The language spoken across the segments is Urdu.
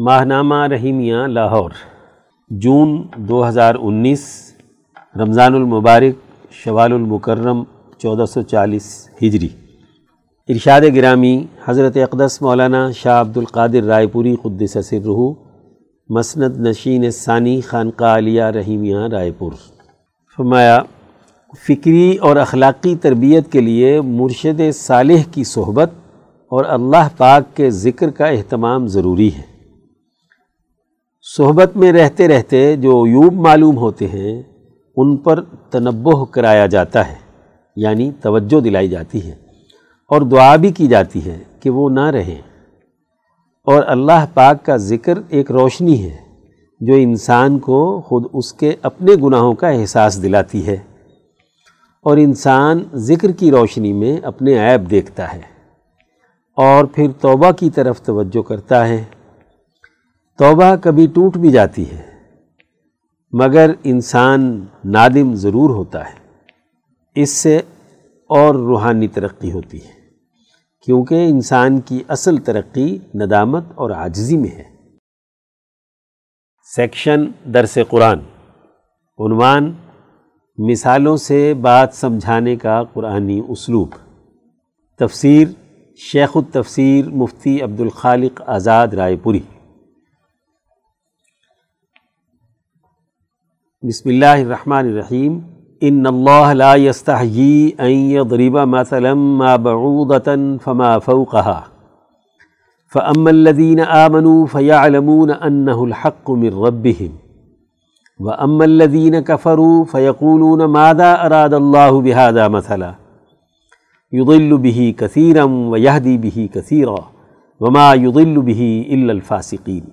ماہنامہ رحیمیہ لاہور، جون دو ہزار انیس، رمضان المبارک، شوال المکرم، چودہ سو چالیس ہجری۔ ارشاد گرامی، حضرت اقدس مولانا شاہ عبد القادر رائے پوری قدس رحو مسند نشین ثانی خانقاہ علیہ رحیمیہ رائے پور۔ فرمایا، فکری اور اخلاقی تربیت کے لیے مرشد صالح کی صحبت اور اللہ پاک کے ذکر کا اہتمام ضروری ہے۔ صحبت میں رہتے رہتے جو عیوب معلوم ہوتے ہیں، ان پر تنبہ کرایا جاتا ہے یعنی توجہ دلائی جاتی ہے۔ اور دعا بھی کی جاتی ہے کہ وہ نہ رہیں۔ اور اللہ پاک کا ذکر ایک روشنی ہے، جو انسان کو خود اس کے اپنے گناہوں کا احساس دلاتی ہے۔ اور انسان ذکر کی روشنی میں اپنے عیب دیکھتا ہے۔ اور پھر توبہ کی طرف توجہ کرتا ہے۔ توبہ کبھی ٹوٹ بھی جاتی ہے، مگر انسان نادم ضرور ہوتا ہے۔ اس سے اور روحانی ترقی ہوتی ہے، کیونکہ انسان کی اصل ترقی ندامت اور عاجزی میں ہے۔ سیکشن درس قرآن۔ عنوان مثالوں سے بات سمجھانے کا قرآنی اسلوب۔ تفسیر شیخ التفسیر مفتی عبد الخالق آزاد رائے پوری۔ بسم اللہ الرحمن الرحیم. ان اللہ لا يستحيي ان يضرب مثلا ما بعوضة فما فوقها. فاما الذين آمنوا فيعلمون انه الحق من ربهم. واما الذين كفروا فيقولون ماذا اراد الله بهذا مثلا. يضل به كثيرا ويهدي به كثيرا وما يضل به الا الفاسقين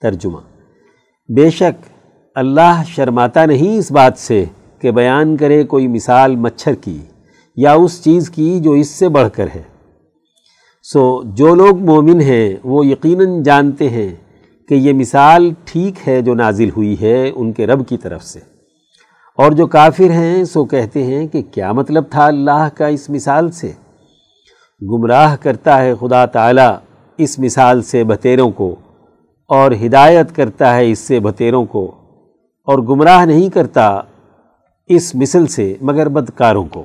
ترجمہ بے شک، اللہ شرماتا نہیں اس بات سے کہ بیان کرے کوئی مثال مچھر کی یا اس چیز کی جو اس سے بڑھ کر ہے۔ سو جو لوگ مومن ہیں، وہ یقیناً جانتے ہیں کہ یہ مثال ٹھیک ہے جو نازل ہوئی ہے ان کے رب کی طرف سے۔ اور جو کافر ہیں، سو کہتے ہیں کہ کیا مطلب تھا اللہ کا اس مثال سے؟ گمراہ کرتا ہے خدا تعالیٰ اس مثال سے بتیروں کو۔ اور ہدایت کرتا ہے اس سے بتیروں کو اور گمراہ نہیں کرتا اس مثل سے مگر بدکاروں کو۔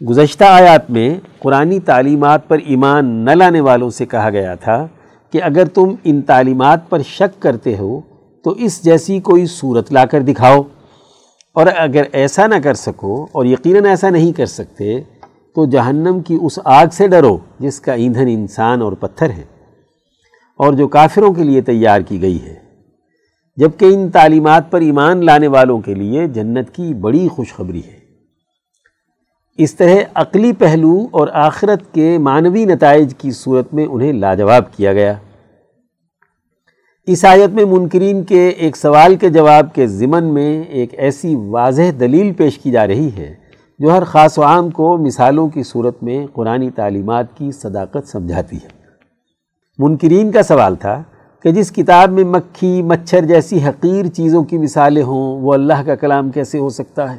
گزشتہ آیات میں قرآن تعلیمات پر ایمان نہ لانے والوں سے کہا گیا تھا کہ اگر تم ان تعلیمات پر شک کرتے ہو تو اس جیسی کوئی صورت لا کر دکھاؤ، اور اگر ایسا نہ کر سکو اور یقیناً ایسا نہیں کر سکتے تو جہنم کی اس آگ سے ڈرو جس کا ایندھن انسان اور پتھر ہے اور جو کافروں کے لیے تیار کی گئی ہے۔ جبکہ ان تعلیمات پر ایمان لانے والوں کے لیے جنت کی بڑی خوشخبری ہے۔ اس طرح عقلی پہلو اور آخرت کے معنوی نتائج کی صورت میں انہیں لاجواب کیا گیا۔ اس آیت میں منکرین کے ایک سوال کے جواب کے ضمن میں ایک ایسی واضح دلیل پیش کی جا رہی ہے جو ہر خاص و عام کو مثالوں کی صورت میں قرآن تعلیمات کی صداقت سمجھاتی ہے۔ منکرین کا سوال تھا کہ جس کتاب میں مکھی، مچھر جیسی حقیر چیزوں کی مثالیں ہوں، وہ اللہ کا کلام کیسے ہو سکتا ہے؟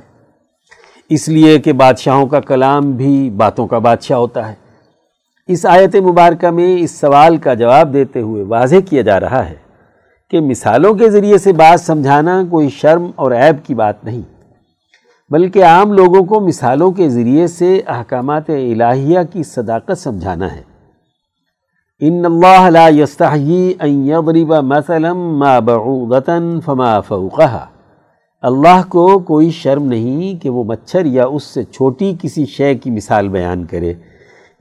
اس لیے کہ بادشاہوں کا کلام بھی باتوں کا بادشاہ ہوتا ہے۔ اس آیت مبارکہ میں اس سوال کا جواب دیتے ہوئے واضح کیا جا رہا ہے کہ مثالوں کے ذریعے سے بات سمجھانا کوئی شرم اور عیب کی بات نہیں، بلکہ عام لوگوں کو مثالوں کے ذریعے سے احکامات الہیہ کی صداقت سمجھانا ہے۔ ان اللہ لا يستحيي ان يضرب مثلا ما بعوضة فما فوقها۔ اللہ کو کوئی شرم نہیں کہ وہ مچھر یا اس سے چھوٹی کسی شے کی مثال بیان کرے۔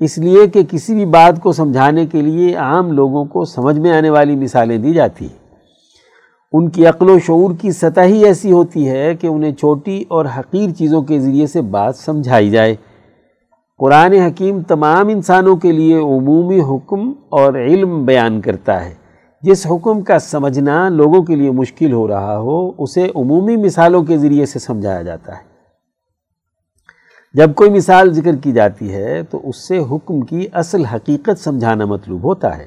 اس لیے کہ کسی بھی بات کو سمجھانے کے لیے عام لوگوں کو سمجھ میں آنے والی مثالیں دی جاتی ہیں۔ ان کی عقل و شعور کی سطح ہی ایسی ہوتی ہے کہ انہیں چھوٹی اور حقیر چیزوں کے ذریعے سے بات سمجھائی جائے۔ قرآن حکیم تمام انسانوں کے لیے عمومی حکم اور علم بیان کرتا ہے۔ جس حکم کا سمجھنا لوگوں کے لیے مشکل ہو رہا ہو، اسے عمومی مثالوں کے ذریعے سے سمجھایا جاتا ہے۔ جب کوئی مثال ذکر کی جاتی ہے، تو اس سے حکم کی اصل حقیقت سمجھانا مطلوب ہوتا ہے۔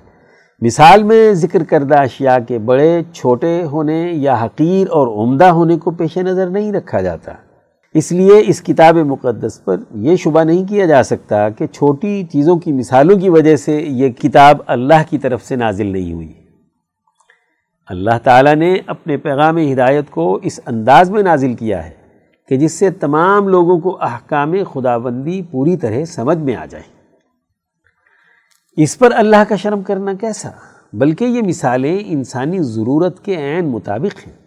مثال میں ذکر کردہ اشیاء کے بڑے، چھوٹے ہونے یا حقیر اور عمدہ ہونے کو پیش نظر نہیں رکھا جاتا۔ اس لیے اس کتاب مقدس پر یہ شبہ نہیں کیا جا سکتا کہ چھوٹی چیزوں کی مثالوں کی وجہ سے یہ کتاب اللہ کی طرف سے نازل نہیں ہوئی۔ اللہ تعالیٰ نے اپنے پیغام ہدایت کو اس انداز میں نازل کیا ہے کہ جس سے تمام لوگوں کو احکام خداوندی پوری طرح سمجھ میں آ جائے۔ اس پر اللہ کا شرم کرنا کیسا؟ بلکہ یہ مثالیں انسانی ضرورت کے عین مطابق ہیں۔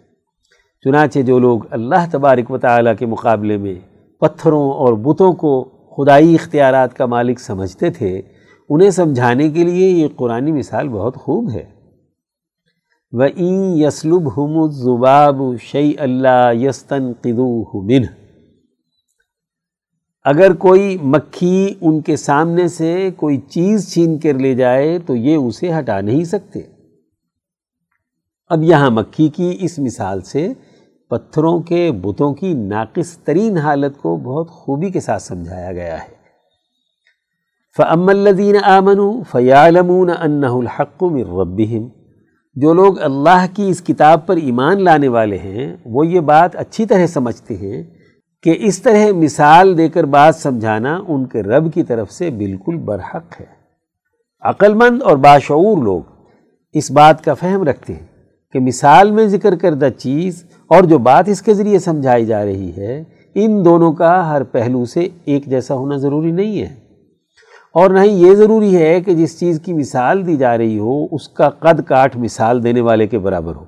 چنانچہ جو لوگ اللہ تبارک و تعالیٰ کے مقابلے میں پتھروں اور بتوں کو خدائی اختیارات کا مالک سمجھتے تھے، انہیں سمجھانے کے لیے یہ قرآن مثال بہت خوب ہے۔ وَإِن يَسْلُبْهُمُ الزُّبَابُ شَيْءَ اللَّا يَسْتَنْقِذُوهُ مِنْهُ۔ اگر کوئی مکھی ان کے سامنے سے کوئی چیز چھین کر لے جائے تو یہ اسے ہٹا نہیں سکتے۔ اب یہاں مکھی کی اس مثال سے پتھروں کے بتوں کی ناقص ترین حالت کو بہت خوبی کے ساتھ سمجھایا گیا ہے۔ فَأَمَّا الَّذِينَ آمَنُوا فَيَعْلَمُونَ أَنَّهُ الْحَقُّ مِنْ رَبِّهِمْ۔ جو لوگ اللہ کی اس کتاب پر ایمان لانے والے ہیں، وہ یہ بات اچھی طرح سمجھتے ہیں کہ اس طرح مثال دے کر بات سمجھانا ان اور اور جو بات اس کے ذریعے سمجھائی جا رہی ہے، ان دونوں کا ہر پہلو سے ایک جیسا ہونا ضروری نہیں ہے۔ اور نہ ہی یہ ضروری ہے کہ جس چیز کی مثال دی جا رہی ہو، اس کا قد کاٹ مثال دینے والے کے برابر ہو۔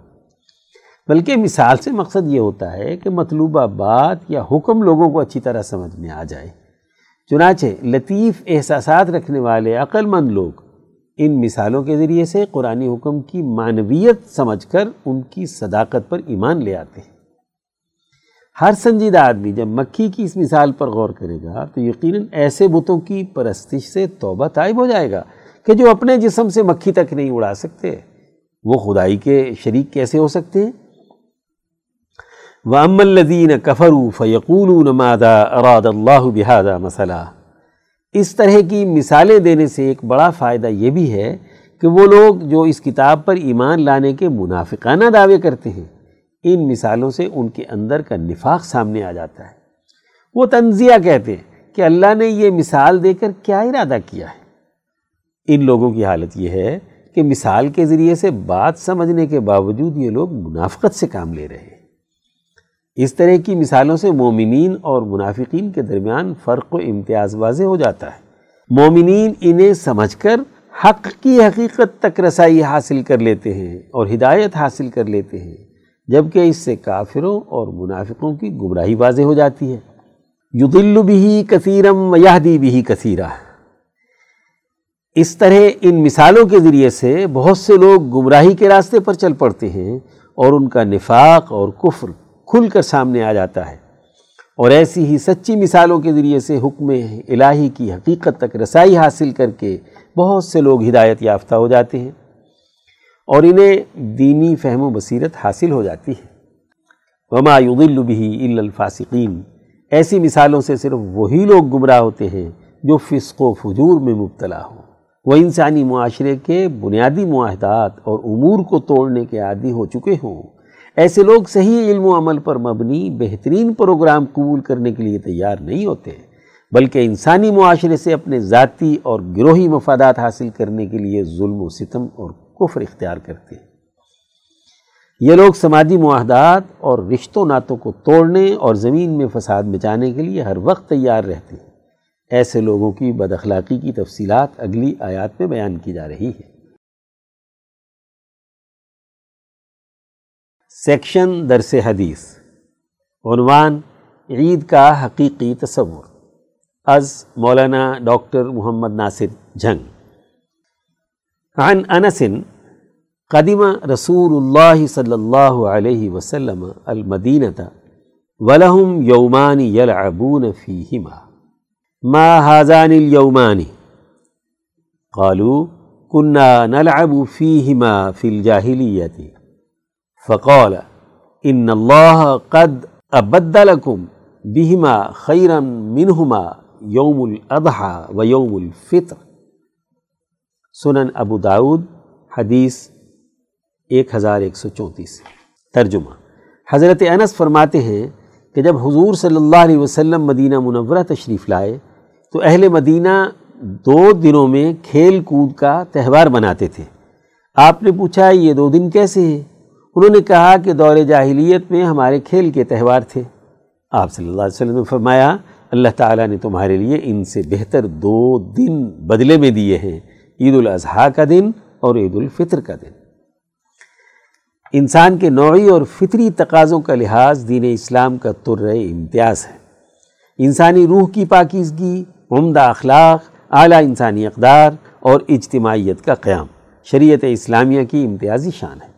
بلکہ مثال سے مقصد یہ ہوتا ہے کہ مطلوبہ بات یا حکم لوگوں کو اچھی طرح سمجھ میں آ جائے۔ چنانچہ لطیف احساسات رکھنے والے عقل مند لوگ ان مثالوں کے ذریعے سے قرآن حکم کی معنویت سمجھ کر ان کی صداقت پر ایمان لے آتے ہیں۔ ہر سنجیدہ آدمی جب مکھی کی اس مثال پر غور کرے گا تو یقیناً ایسے بتوں کی پرستش سے توبہ طائب ہو جائے گا کہ جو اپنے جسم سے مکھی تک نہیں اڑا سکتے۔ وہ خدائی کے شریک کیسے ہو سکتے ہیں؟ وَأَمَّا الَّذِينَ كَفَرُوا فَيَقُولُونَ مَاذَا أَرَادَ اللَّهُ بِهَذَا مَثَلًا؟ اس طرح کی مثالیں دینے سے ایک بڑا فائدہ یہ بھی ہے کہ وہ لوگ جو اس کتاب پر ایمان لانے کے منافقانہ دعوے کرتے ہیں، ان مثالوں سے ان کے اندر کا نفاق سامنے آ جاتا ہے۔ وہ تنزیہ کہتے ہیں کہ اللہ نے یہ مثال دے کر کیا ارادہ کیا ہے؟ ان لوگوں کی حالت یہ ہے کہ مثال کے ذریعے سے بات سمجھنے کے باوجود یہ لوگ منافقت سے کام لے رہے ہیں۔ اس طرح کی مثالوں سے مومنین اور منافقین کے درمیان فرق و امتیاز واضح ہو جاتا ہے۔ مومنین انہیں سمجھ کر حق کی حقیقت تک رسائی حاصل کر لیتے ہیں اور ہدایت حاصل کر لیتے ہیں، جبکہ اس سے کافروں اور منافقوں کی گمراہی واضح ہو جاتی ہے۔ یدل بھی کثیرم یہدی بھی کثیرہ۔ اس طرح ان مثالوں کے ذریعے سے بہت سے لوگ گمراہی کے راستے پر چل پڑتے ہیں اور ان کا نفاق اور کفر کھل کر سامنے آ جاتا ہے۔ اور ایسی ہی سچی مثالوں کے ذریعے سے حکم الہی کی حقیقت تک رسائی حاصل کر کے بہت سے لوگ ہدایت یافتہ ہو جاتے ہیں اور انہیں دینی فہم و بصیرت حاصل ہو جاتی ہے۔ وما يضل به الا الفاسقین۔ ایسی مثالوں سے صرف وہی لوگ گمراہ ہوتے ہیں جو فسق و فجور میں مبتلا ہوں۔ وہ انسانی معاشرے کے بنیادی معاہدات اور امور کو توڑنے کے عادی ہو چکے ہوں۔ ایسے لوگ صحیح علم و عمل پر مبنی بہترین پروگرام قبول کرنے کے لیے تیار نہیں ہوتے، بلکہ انسانی معاشرے سے اپنے ذاتی اور گروہی مفادات حاصل کرنے کے لیے ظلم و ستم اور کفر اختیار کرتے ہیں۔ یہ لوگ سماجی معاہدات اور رشتوں ناتوں کو توڑنے اور زمین میں فساد مچانے کے لیے ہر وقت تیار رہتے ہیں۔ ایسے لوگوں کی بد اخلاقی کی تفصیلات اگلی آیات میں بیان کی جا رہی ہے سیکشن درس حدیث، عنوان عید کا حقیقی تصور، از مولانا ڈاکٹر محمد ناصر جھنگ۔ عن انس قدم رسول اللہ صلی اللہ علیہ وسلم المدینة ولہم یومان یلعبون فیہما۔ ما هذان اليومان قالوا كنا نلعب فيهما في الجاهلية فقال ان اللہ قد ابدلکم بہما خیرا منہما یوم الاضحى و یوم الفطر. سنن ابو داود، حدیث ایک ہزار ایک سو چونتیس۔ ترجمہ۔ حضرت انس فرماتے ہیں کہ جب حضور صلی اللہ علیہ وسلم مدینہ منورہ تشریف لائے، تو اہل مدینہ دو دنوں میں کھیل کود کا تہوار بناتے تھے۔ آپ نے پوچھا، یہ دو دن کیسے ہیں؟ انہوں نے کہا کہ دور جاہلیت میں ہمارے کھیل کے تہوار تھے۔ آپ صلی اللہ علیہ وسلم نے فرمایا، اللہ تعالیٰ نے تمہارے لیے ان سے بہتر دو دن بدلے میں دیے ہیں، عید الاضحیٰ کا دن اور عید الفطر کا دن۔ انسان کے نوعی اور فطری تقاضوں کا لحاظ دین اسلام کا تر امتیاز ہے۔ انسانی روح کی پاکیزگی، عمدہ اخلاق، اعلیٰ انسانی اقدار اور اجتماعیت کا قیام، شریعت اسلامیہ کی امتیازی شان ہے۔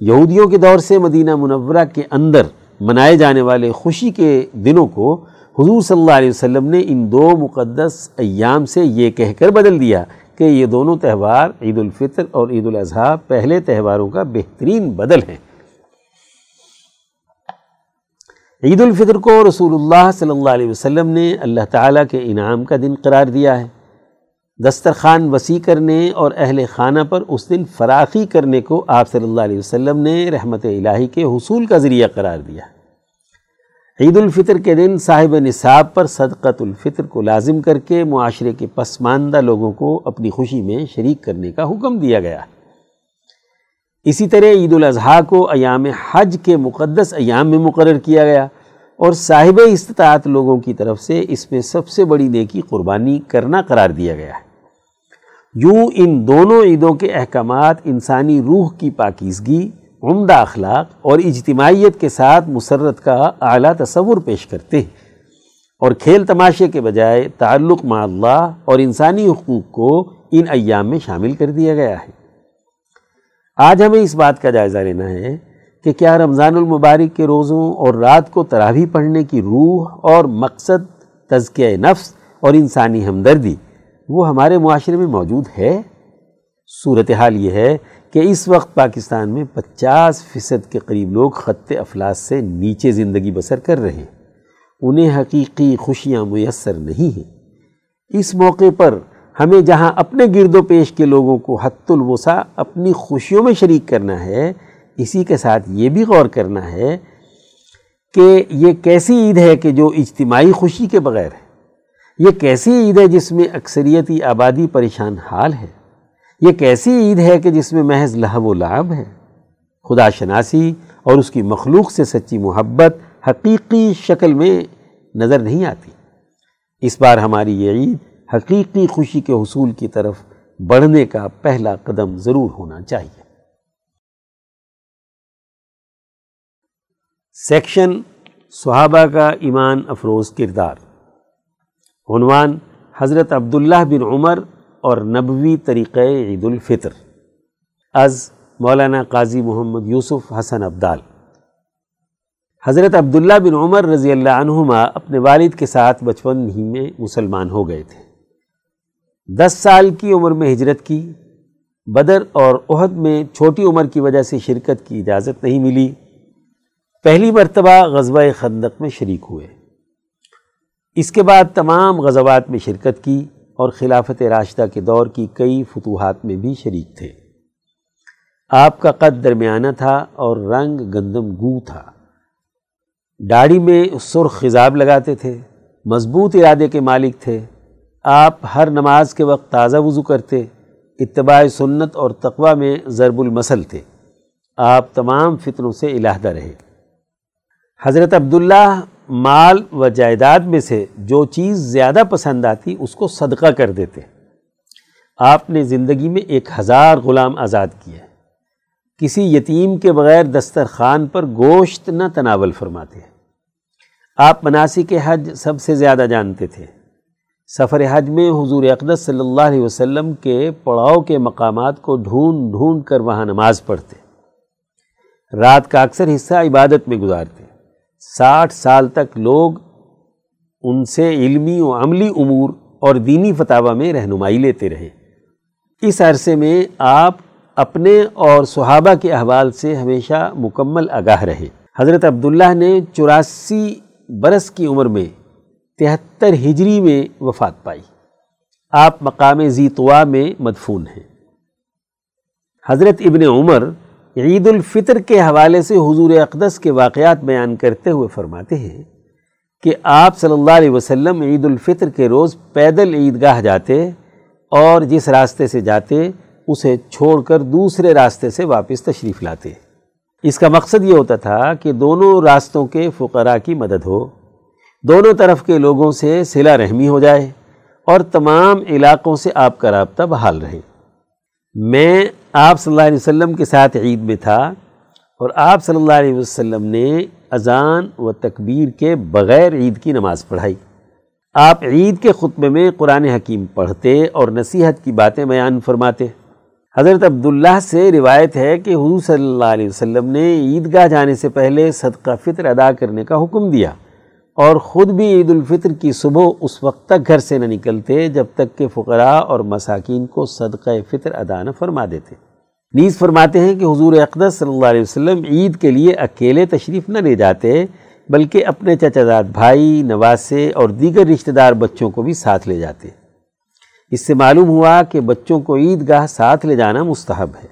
یہودیوں کے دور سے مدینہ منورہ کے اندر منائے جانے والے خوشی کے دنوں کو حضور صلی اللہ علیہ وسلم نے ان دو مقدس ایام سے یہ کہہ کر بدل دیا کہ یہ دونوں تہوار عید الفطر اور عید الاضحیٰ پہلے تہواروں کا بہترین بدل ہیں۔ عید الفطر کو رسول اللہ صلی اللہ علیہ وسلم نے اللہ تعالیٰ کے انعام کا دن قرار دیا ہے۔ دسترخوان وسیع کرنے اور اہل خانہ پر اس دن فراخی کرنے کو آپ صلی اللہ علیہ وسلم نے رحمت الہی کے حصول کا ذریعہ قرار دیا۔ عید الفطر کے دن صاحب نصاب پر صدقت الفطر کو لازم کر کے معاشرے کے پسماندہ لوگوں کو اپنی خوشی میں شریک کرنے کا حکم دیا گیا۔ اسی طرح عید الاضحیٰ کو ایام حج کے مقدس ایام میں مقرر کیا گیا اور صاحب استطاعت لوگوں کی طرف سے اس میں سب سے بڑی نیکی قربانی کرنا قرار دیا گیا۔ ہے یوں ان دونوں عیدوں کے احکامات انسانی روح کی پاکیزگی، عمدہ اخلاق اور اجتماعیت کے ساتھ مسرت کا اعلیٰ تصور پیش کرتے ہیں۔ اور کھیل تماشے کے بجائے تعلق مع اللہ اور انسانی حقوق کو ان ایام میں شامل کر دیا گیا ہے۔ آج ہمیں اس بات کا جائزہ لینا ہے کہ کیا رمضان المبارک کے روزوں اور رات کو تراوی پڑھنے کی روح اور مقصد تزکیہ نفس اور انسانی ہمدردی وہ ہمارے معاشرے میں موجود ہے۔ صورتحال یہ ہے کہ اس وقت پاکستان میں پچاس فیصد کے قریب لوگ خط افلاس سے نیچے زندگی بسر کر رہے ہیں۔ انہیں حقیقی خوشیاں میسر نہیں ہیں۔ اس موقع پر ہمیں جہاں اپنے گرد و پیش کے لوگوں کو حت الوسا اپنی خوشیوں میں شریک کرنا ہے، اسی کے ساتھ یہ بھی غور کرنا ہے کہ یہ کیسی عید ہے کہ جو اجتماعی خوشی کے بغیر ہے۔ یہ کیسی عید ہے جس میں اکثریتی آبادی پریشان حال ہے؟ یہ کیسی عید ہے کہ جس میں محض لہو و لعب ہے؟ خدا شناسی اور اس کی مخلوق سے سچی محبت حقیقی شکل میں نظر نہیں آتی۔ اس بار ہماری یہ عید حقیقی خوشی کے حصول کی طرف بڑھنے کا پہلا قدم ضرور ہونا چاہیے۔ سیکشن صحابہ کا ایمان افروز کردار۔ عنوان حضرت عبداللہ بن عمر اور نبوی طریقہ عید الفطر۔ از مولانا قاضی محمد یوسف حسن عبدال حضرت عبداللہ بن عمر رضی اللہ عنہما اپنے والد کے ساتھ بچپن ہی میں مسلمان ہو گئے تھے۔ دس سال کی عمر میں ہجرت کی۔ بدر اور عہد میں چھوٹی عمر کی وجہ سے شرکت کی اجازت نہیں ملی۔ پہلی مرتبہ غزوہ خندق میں شریک ہوئے۔ اس کے بعد تمام غزوات میں شرکت کی اور خلافت راشدہ کے دور کی کئی فتوحات میں بھی شریک تھے۔ آپ کا قد درمیانہ تھا اور رنگ گندم گو تھا۔ داڑھی میں سرخ خضاب لگاتے تھے، مضبوط ارادے کے مالک تھے۔ آپ ہر نماز کے وقت تازہ وضو کرتے، اتباع سنت اور تقوی میں ضرب المسل تھے۔ آپ تمام فتنوں سے علیحدہ رہے۔ حضرت عبداللہ مال و جائیداد میں سے جو چیز زیادہ پسند آتی اس کو صدقہ کر دیتے آپ نے زندگی میں ایک ہزار غلام آزاد کیا کسی یتیم کے بغیر دسترخوان پر گوشت نہ تناول فرماتے آپ مناسی کے حج سب سے زیادہ جانتے تھے۔ سفر حج میں حضور اقدس صلی اللہ علیہ وسلم کے پڑاؤ کے مقامات کو ڈھونڈ ڈھونڈ کر وہاں نماز پڑھتے۔ رات کا اکثر حصہ عبادت میں گزارتے۔ ساٹھ سال تک لوگ ان سے علمی و عملی امور اور دینی فتح میں رہنمائی لیتے رہے۔ اس عرصے میں آپ اپنے اور صحابہ کے احوال سے ہمیشہ مکمل آگاہ رہے۔ حضرت عبداللہ نے چوراسی برس کی عمر میں تہتر ہجری میں وفات پائی۔ آپ مقام زیتوا میں مدفون ہیں۔ حضرت ابن عمر عید الفطر کے حوالے سے حضور اقدس کے واقعات بیان کرتے ہوئے فرماتے ہیں کہ آپ صلی اللہ علیہ وسلم عید الفطر کے روز پیدل عیدگاہ جاتے اور جس راستے سے جاتے اسے چھوڑ کر دوسرے راستے سے واپس تشریف لاتے۔ اس کا مقصد یہ ہوتا تھا کہ دونوں راستوں کے فقراء کی مدد ہو، دونوں طرف کے لوگوں سے صلہ رحمی ہو جائے اور تمام علاقوں سے آپ کا رابطہ بحال رہے۔ میں آپ صلی اللہ علیہ وسلم کے ساتھ عید میں تھا اور آپ صلی اللہ علیہ وسلم نے اذان و تکبیر کے بغیر عید کی نماز پڑھائی۔ آپ عید کے خطبے میں قرآن حکیم پڑھتے اور نصیحت کی باتیں بیان فرماتے۔ حضرت عبداللہ سے روایت ہے کہ حضور صلی اللہ علیہ وسلم نے عیدگاہ جانے سے پہلے صدقہ فطر ادا کرنے کا حکم دیا۔ اور خود بھی عید الفطر کی صبح اس وقت تک گھر سے نہ نکلتے جب تک کہ فقراء اور مساکین کو صدقہ فطر ادا نہ فرما دیتے۔ نیز فرماتے ہیں کہ حضور اقدس صلی اللہ علیہ وسلم عید کے لیے اکیلے تشریف نہ لے جاتے، بلکہ اپنے چچا داد بھائی، نواسے اور دیگر رشتہ دار بچوں کو بھی ساتھ لے جاتے۔ اس سے معلوم ہوا کہ بچوں کو عید گاہ ساتھ لے جانا مستحب ہے۔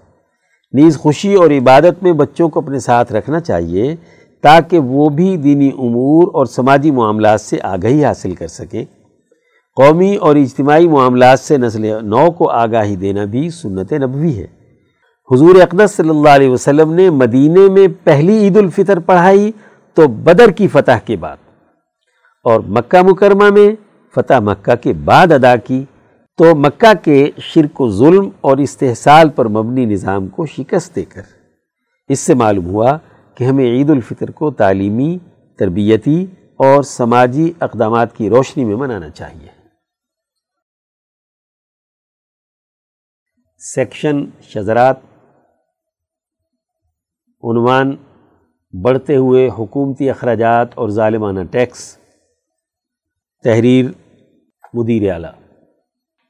نیز خوشی اور عبادت میں بچوں کو اپنے ساتھ رکھنا چاہیے۔ تاکہ وہ بھی دینی امور اور سماجی معاملات سے آگہی حاصل کر سکیں۔ قومی اور اجتماعی معاملات سے نسل نو کو آگاہی دینا بھی سنت نبوی ہے۔ حضور اقدس صلی اللہ علیہ وسلم نے مدینہ میں پہلی عید الفطر پڑھائی تو بدر کی فتح کے بعد اور مکہ مکرمہ میں فتح مکہ کے بعد ادا کی تو مکہ کے شرک و ظلم اور استحصال پر مبنی نظام کو شکست دے کر۔ اس سے معلوم ہوا کہ ہمیں عید الفطر کو تعلیمی، تربیتی اور سماجی اقدامات کی روشنی میں منانا چاہیے۔ سیکشن شزرات عنوان بڑھتے ہوئے حکومتی اخراجات اور ظالمانہ ٹیکس۔ تحریر مدیر اعلیٰ۔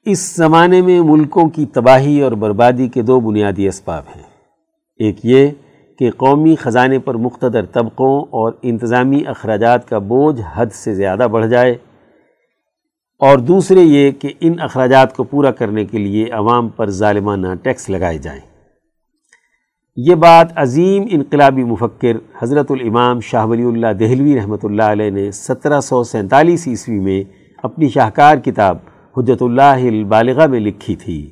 اس زمانے میں ملکوں کی تباہی اور بربادی کے دو بنیادی اسباب ہیں۔ ایک یہ کہ قومی خزانے پر مقتدر طبقوں اور انتظامی اخراجات کا بوجھ حد سے زیادہ بڑھ جائے اور دوسرے یہ کہ ان اخراجات کو پورا کرنے کے لیے عوام پر ظالمانہ ٹیکس لگائے جائیں۔ یہ بات عظیم انقلابی مفکر حضرت الامام شاہ ولی اللہ دہلوی رحمۃ اللہ علیہ نے سترہ سو سینتالیس عیسوی میں اپنی شاہکار کتاب حجت اللہ البالغہ میں لکھی تھی۔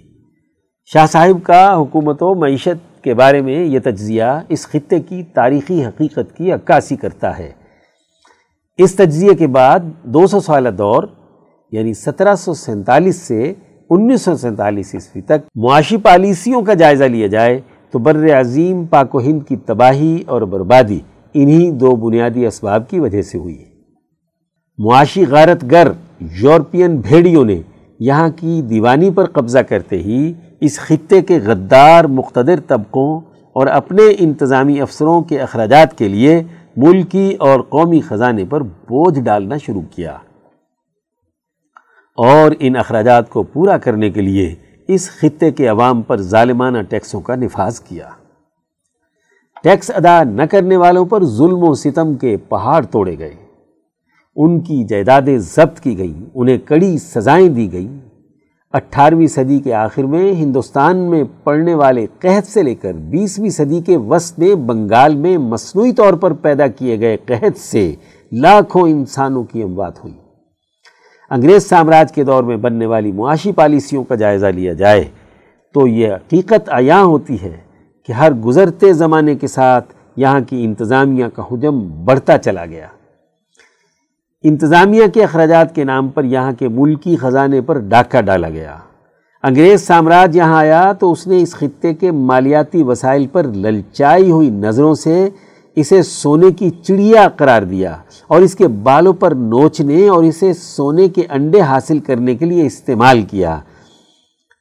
شاہ صاحب کا حکومت و معیشت کے بارے میں یہ تجزیہ اس خطے کی تاریخی حقیقت کی عکاسی کرتا ہے۔ اس تجزیے کے بعد دو سو سالہ دور یعنی سترہ سو سینتالیس سے انیس سو سینتالیس عیسوی تک معاشی پالیسیوں کا جائزہ لیا جائے تو بر عظیم پاک و ہند کی تباہی اور بربادی انہی دو بنیادی اسباب کی وجہ سے ہوئی۔ معاشی غارت گر یورپین بھیڑیوں نے یہاں کی دیوانی پر قبضہ کرتے ہی اس خطے کے غدار مقتدر طبقوں اور اپنے انتظامی افسروں کے اخراجات کے لیے ملکی اور قومی خزانے پر بوجھ ڈالنا شروع کیا۔ اور ان اخراجات کو پورا کرنے کے لیے اس خطے کے عوام پر ظالمانہ ٹیکسوں کا نفاذ کیا۔ ٹیکس ادا نہ کرنے والوں پر ظلم و ستم کے پہاڑ توڑے گئے۔ ان کی جائیدادیں ضبط کی گئیں، انہیں کڑی سزائیں دی گئیں۔ اٹھارہویں صدی کے آخر میں ہندوستان میں پڑھنے والے قحط سے لے کر بیسویں صدی کے وسط میں بنگال میں مصنوعی طور پر پیدا کیے گئے قحط سے لاکھوں انسانوں کی اموات ہوئی انگریز سامراج کے دور میں بننے والی معاشی پالیسیوں کا جائزہ لیا جائے تو یہ حقیقت عیاں ہوتی ہے کہ ہر گزرتے زمانے کے ساتھ یہاں کی انتظامیہ کا حجم بڑھتا چلا گیا۔ انتظامیہ کے اخراجات کے نام پر یہاں کے ملکی خزانے پر ڈاکہ ڈالا گیا۔ انگریز سامراج یہاں آیا تو اس نے اس خطے کے مالیاتی وسائل پر للچائی ہوئی نظروں سے اسے سونے کی چڑیا قرار دیا اور اس کے بالوں پر نوچنے اور اسے سونے کے انڈے حاصل کرنے کے لیے استعمال کیا۔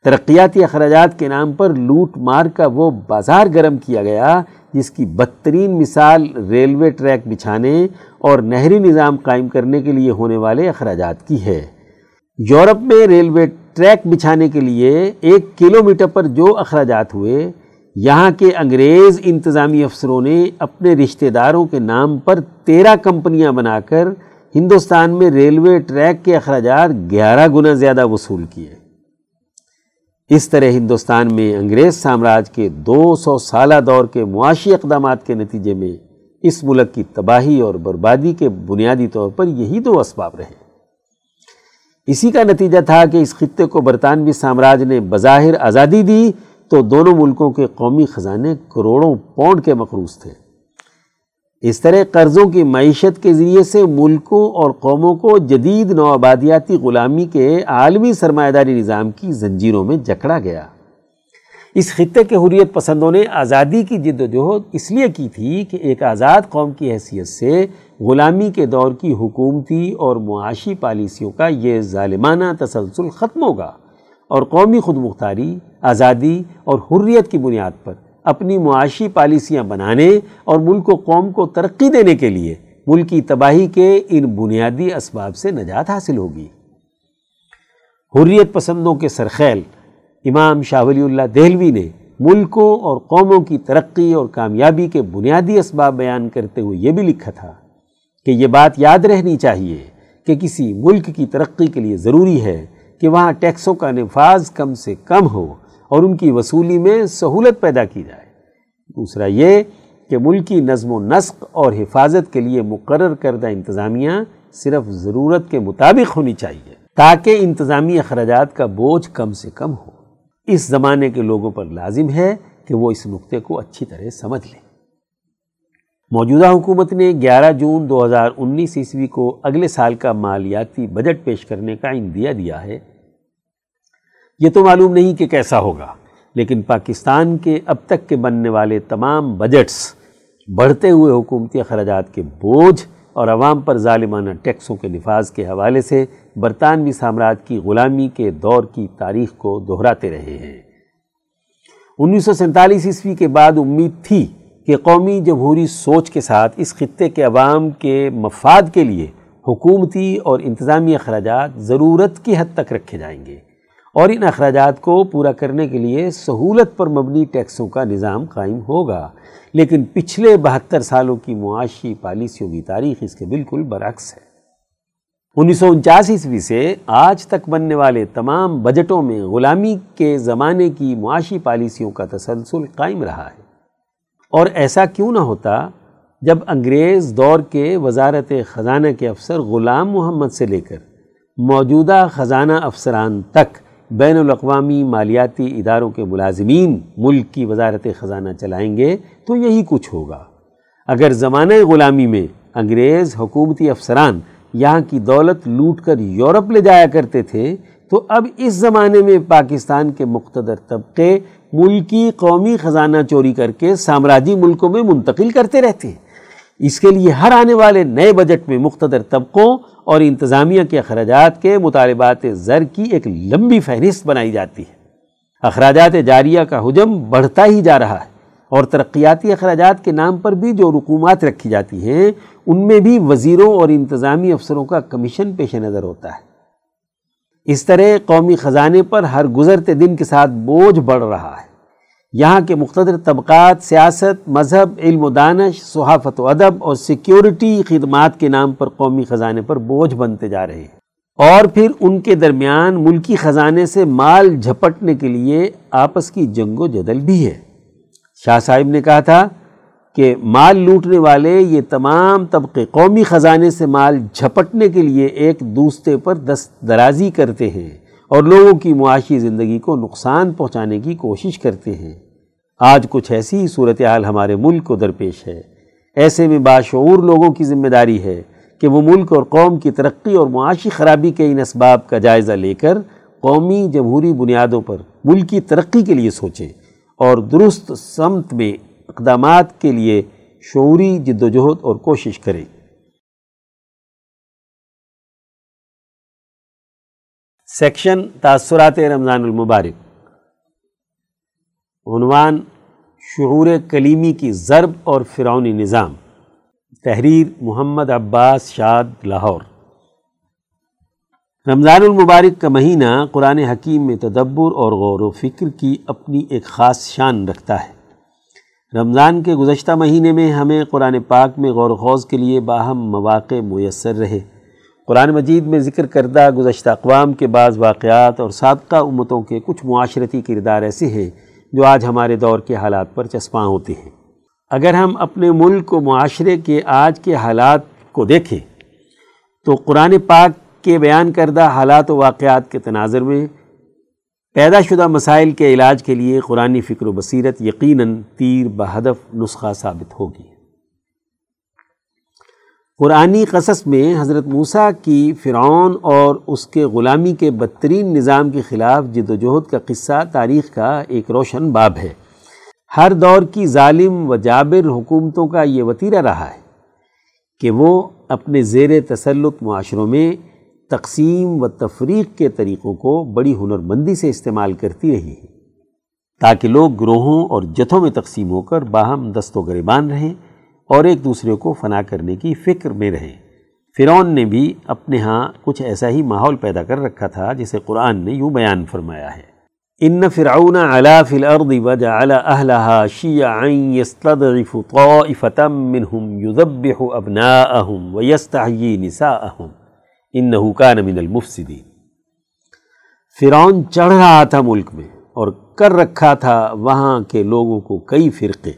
ترقیاتی اخراجات کے نام پر لوٹ مار کا وہ بازار گرم کیا گیا جس کی بدترین مثال ریلوے ٹریک بچھانے اور نہری نظام قائم کرنے کے لیے ہونے والے اخراجات کی ہے۔ یورپ میں ریلوے ٹریک بچھانے کے لیے ایک کلومیٹر پر جو اخراجات ہوئے، یہاں کے انگریز انتظامی افسروں نے اپنے رشتہ داروں کے نام پر تیرہ کمپنیاں بنا کر ہندوستان میں ریلوے ٹریک کے اخراجات گیارہ گنا زیادہ وصول کیے۔ اس طرح ہندوستان میں انگریز سامراج کے دو سو سالہ دور کے معاشی اقدامات کے نتیجے میں اس ملک کی تباہی اور بربادی کے بنیادی طور پر یہی دو اسباب رہے۔ اسی کا نتیجہ تھا کہ اس خطے کو برطانوی سامراج نے بظاہر آزادی دی تو دونوں ملکوں کے قومی خزانے کروڑوں پاؤنڈ کے مقروض تھے۔ اس طرح قرضوں کی معیشت کے ذریعے سے ملکوں اور قوموں کو جدید نوآبادیاتی غلامی کے عالمی سرمایہ داری نظام کی زنجیروں میں جکڑا گیا۔ اس خطے کے حریت پسندوں نے آزادی کی جد و جہد اس لیے کی تھی کہ ایک آزاد قوم کی حیثیت سے غلامی کے دور کی حکومتی اور معاشی پالیسیوں کا یہ ظالمانہ تسلسل ختم ہوگا اور قومی خود مختاری آزادی اور حریت کی بنیاد پر اپنی معاشی پالیسیاں بنانے اور ملک و قوم کو ترقی دینے کے لیے ملکی تباہی کے ان بنیادی اسباب سے نجات حاصل ہوگی۔ حریت پسندوں کے سرخیل امام شاہ ولی اللہ دہلوی نے ملکوں اور قوموں کی ترقی اور کامیابی کے بنیادی اسباب بیان کرتے ہوئے یہ بھی لکھا تھا کہ یہ بات یاد رہنی چاہیے کہ کسی ملک کی ترقی کے لیے ضروری ہے کہ وہاں ٹیکسوں کا نفاذ کم سے کم ہو اور ان کی وصولی میں سہولت پیدا کی جائے۔ دوسرا یہ کہ ملکی نظم و نسق اور حفاظت کے لیے مقرر کردہ انتظامیہ صرف ضرورت کے مطابق ہونی چاہیے تاکہ انتظامی اخراجات کا بوجھ کم سے کم ہو۔ اس زمانے کے لوگوں پر لازم ہے کہ وہ اس نقطے کو اچھی طرح سمجھ لیں۔ موجودہ حکومت نے گیارہ جون دو ہزار انیس عیسوی کو اگلے سال کا مالیاتی بجٹ پیش کرنے کا اندیا دیا ہے۔ یہ تو معلوم نہیں کہ کیسا ہوگا، لیکن پاکستان کے اب تک کے بننے والے تمام بجٹس بڑھتے ہوئے حکومتی اخراجات کے بوجھ اور عوام پر ظالمانہ ٹیکسوں کے نفاذ کے حوالے سے برطانوی سامراج کی غلامی کے دور کی تاریخ کو دہراتے رہے ہیں۔ انیس سو سینتالیس عیسوی کے بعد امید تھی کہ قومی جمہوری سوچ کے ساتھ اس خطے کے عوام کے مفاد کے لیے حکومتی اور انتظامی اخراجات ضرورت کی حد تک رکھے جائیں گے اور ان اخراجات کو پورا کرنے کے لیے سہولت پر مبنی ٹیکسوں کا نظام قائم ہوگا۔ لیکن پچھلے بہتر سالوں کی معاشی پالیسیوں کی تاریخ اس کے بالکل برعکس ہے۔ انیس سو انچاس عیسوی سے آج تک بننے والے تمام بجٹوں میں غلامی کے زمانے کی معاشی پالیسیوں کا تسلسل قائم رہا ہے۔ اور ایسا کیوں نہ ہوتا جب انگریز دور کے وزارت خزانہ کے افسر غلام محمد سے لے کر موجودہ خزانہ افسران تک بین الاقوامی مالیاتی اداروں کے ملازمین ملک کی وزارت خزانہ چلائیں گے تو یہی کچھ ہوگا۔ اگر زمانہ غلامی میں انگریز حکومتی افسران یہاں کی دولت لوٹ کر یورپ لے جایا کرتے تھے، تو اب اس زمانے میں پاکستان کے مقتدر طبقے ملکی قومی خزانہ چوری کر کے سامراجی ملکوں میں منتقل کرتے رہتے ہیں۔ اس کے لیے ہر آنے والے نئے بجٹ میں مقتدر طبقوں اور انتظامیہ کے اخراجات کے مطالبات زر کی ایک لمبی فہرست بنائی جاتی ہے۔ اخراجات جاریہ کا حجم بڑھتا ہی جا رہا ہے اور ترقیاتی اخراجات کے نام پر بھی جو رکومات رکھی جاتی ہیں، ان میں بھی وزیروں اور انتظامی افسروں کا کمیشن پیش نظر ہوتا ہے۔ اس طرح قومی خزانے پر ہر گزرتے دن کے ساتھ بوجھ بڑھ رہا ہے۔ یہاں کے مختلف طبقات سیاست، مذہب، علم و دانش، صحافت و ادب اور سیکیورٹی خدمات کے نام پر قومی خزانے پر بوجھ بنتے جا رہے ہیں۔ اور پھر ان کے درمیان ملکی خزانے سے مال جھپٹنے کے لیے آپس کی جنگ و جدل بھی ہے۔ شاہ صاحب نے کہا تھا کہ مال لوٹنے والے یہ تمام طبقے قومی خزانے سے مال جھپٹنے کے لیے ایک دوسرے پر دست درازی کرتے ہیں۔ اور لوگوں کی معاشی زندگی کو نقصان پہنچانے کی کوشش کرتے ہیں۔ آج کچھ ایسی صورتحال ہمارے ملک کو درپیش ہے۔ ایسے میں باشعور لوگوں کی ذمہ داری ہے کہ وہ ملک اور قوم کی ترقی اور معاشی خرابی کے ان اسباب کا جائزہ لے کر قومی جمہوری بنیادوں پر ملکی ترقی کے لیے سوچیں اور درست سمت میں اقدامات کے لیے شعوری جد و جہد اور کوشش کریں۔ سیکشن تاثرات رمضان المبارک۔ عنوان شعور کلیمی کی ضرب اور فرعونی نظام۔ تحریر محمد عباس شاد، لاہور۔ رمضان المبارک کا مہینہ قرآن حکیم میں تدبر اور غور و فکر کی اپنی ایک خاص شان رکھتا ہے۔ رمضان کے گزشتہ مہینے میں ہمیں قرآن پاک میں غور و خوض کے لیے باہم مواقع میسر رہے۔ قرآن مجید میں ذکر کردہ گزشتہ اقوام کے بعض واقعات اور سابقہ امتوں کے کچھ معاشرتی کردار ایسے ہیں جو آج ہمارے دور کے حالات پر چسپاں ہوتے ہیں۔ اگر ہم اپنے ملک و معاشرے کے آج کے حالات کو دیکھیں، تو قرآن پاک کے بیان کردہ حالات و واقعات کے تناظر میں پیدا شدہ مسائل کے علاج کے لیے قرآن فکر و بصیرت یقیناً تیر بہدف نسخہ ثابت ہوگی۔ قرآنی قصص میں حضرت موسیٰ کی فرعون اور اس کے غلامی کے بدترین نظام کے خلاف جد و جہد کا قصہ تاریخ کا ایک روشن باب ہے۔ ہر دور کی ظالم و جابر حکومتوں کا یہ وطیرہ رہا ہے کہ وہ اپنے زیر تسلط معاشروں میں تقسیم و تفریق کے طریقوں کو بڑی ہنرمندی سے استعمال کرتی رہی ہے تاکہ لوگ گروہوں اور جتھوں میں تقسیم ہو کر باہم دست و گریبان رہیں۔ اور ایک دوسرے کو فنا کرنے کی فکر میں رہیں۔ فرعون نے بھی اپنے ہاں کچھ ایسا ہی ماحول پیدا کر رکھا تھا جسے قرآن نے یوں بیان فرمایا ہے۔ ان فرعون علا فی الارض وجعل اہلها شیعا یستضعف طائفتا منہم یذبح ابناءہم ویستحیی نساءہم انہو کان من المفسدین۔ فرعون چڑھ رہا تھا ملک میں اور کر رکھا تھا وہاں کے لوگوں کو کئی فرقے۔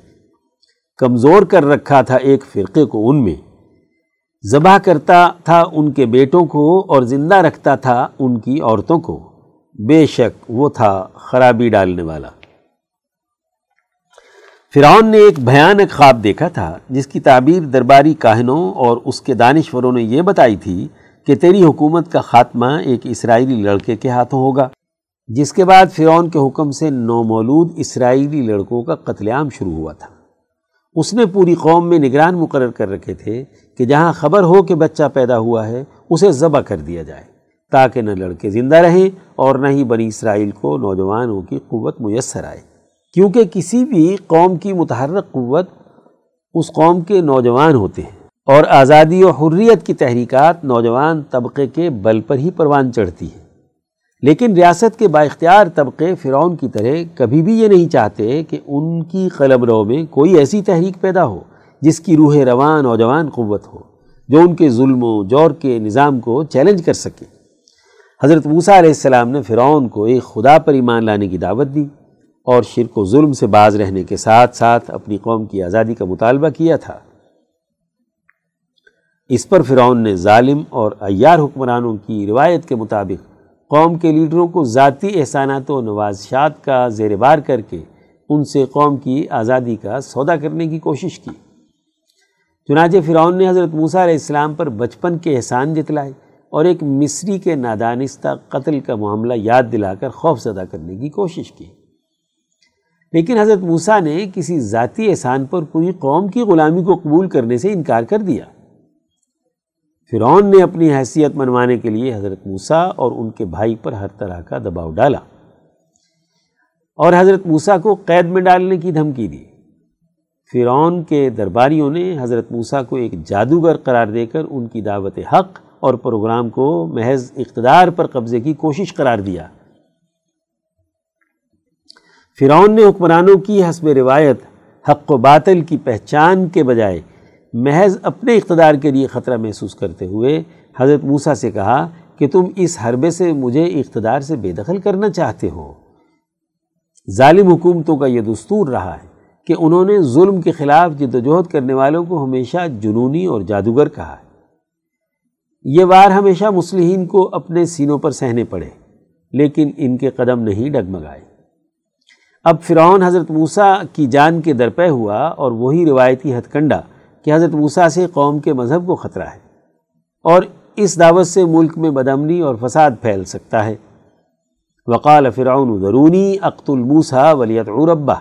کمزور کر رکھا تھا ایک فرقے کو ان میں۔ ذبح کرتا تھا ان کے بیٹوں کو اور زندہ رکھتا تھا ان کی عورتوں کو۔ بے شک وہ تھا خرابی ڈالنے والا۔ فرعون نے ایک بھیانک خواب دیکھا تھا، جس کی تعبیر درباری کاہنوں اور اس کے دانشوروں نے یہ بتائی تھی کہ تیری حکومت کا خاتمہ ایک اسرائیلی لڑکے کے ہاتھوں ہوگا، جس کے بعد فرعون کے حکم سے نومولود اسرائیلی لڑکوں کا قتل عام شروع ہوا تھا۔ اس نے پوری قوم میں نگران مقرر کر رکھے تھے کہ جہاں خبر ہو کہ بچہ پیدا ہوا ہے، اسے ذبح کر دیا جائے، تاکہ نہ لڑکے زندہ رہیں اور نہ ہی بنی اسرائیل کو نوجوانوں کی قوت میسر آئے۔ کیونکہ کسی بھی قوم کی متحرک قوت اس قوم کے نوجوان ہوتے ہیں۔ اور آزادی و حریت کی تحریکات نوجوان طبقے کے بل پر ہی پروان چڑھتی ہے لیکن ریاست کے بااختیار طبقے فرعون کی طرح کبھی بھی یہ نہیں چاہتے کہ ان کی قلم رو میں کوئی ایسی تحریک پیدا ہو جس کی روح رواں نوجوان قوت ہو، جو ان کے ظلم و جور کے نظام کو چیلنج کر سکے۔ حضرت موسیٰ علیہ السلام نے فرعون کو ایک خدا پر ایمان لانے کی دعوت دی اور شرک و ظلم سے باز رہنے کے ساتھ ساتھ اپنی قوم کی آزادی کا مطالبہ کیا تھا۔ اس پر فرعون نے ظالم اور ایار حکمرانوں کی روایت کے مطابق قوم کے لیڈروں کو ذاتی احسانات و نوازشات کا زیر بار کر کے ان سے قوم کی آزادی کا سودا کرنے کی کوشش کی۔ چنانچہ فرعون نے حضرت موسیٰ علیہ السلام پر بچپن کے احسان جتلائے اور ایک مصری کے نادانستہ قتل کا معاملہ یاد دلا کر خوف زدہ کرنے کی کوشش کی۔ لیکن حضرت موسیٰ نے کسی ذاتی احسان پر پوری قوم کی غلامی کو قبول کرنے سے انکار کر دیا۔ فرعون نے اپنی حیثیت منوانے کے لیے حضرت موسیٰ اور ان کے بھائی پر ہر طرح کا دباؤ ڈالا اور حضرت موسیٰ کو قید میں ڈالنے کی دھمکی دی۔ فرعون کے درباریوں نے حضرت موسیٰ کو ایک جادوگر قرار دے کر ان کی دعوت حق اور پروگرام کو محض اقتدار پر قبضے کی کوشش قرار دیا۔ فرعون نے حکمرانوں کی حسب روایت حق و باطل کی پہچان کے بجائے محض اپنے اقتدار کے لیے خطرہ محسوس کرتے ہوئے حضرت موسیٰ سے کہا کہ تم اس حربے سے مجھے اقتدار سے بے دخل کرنا چاہتے ہو۔ ظالم حکومتوں کا یہ دستور رہا ہے کہ انہوں نے ظلم کے خلاف جد کرنے والوں کو ہمیشہ جنونی اور جادوگر کہا ہے۔ یہ وار ہمیشہ مسلحین کو اپنے سینوں پر سہنے پڑے، لیکن ان کے قدم نہیں ڈگمگائے۔ اب فرعون حضرت موسیٰ کی جان کے درپے ہوا اور وہی روایتی ہتھ کنڈا کہ حضرت موسیٰ سے قوم کے مذہب کو خطرہ ہے اور اس دعوت سے ملک میں بدمنی اور فساد پھیل سکتا ہے۔ وقال فرعون ذرونی اقت الموسیٰ ولیت عربہ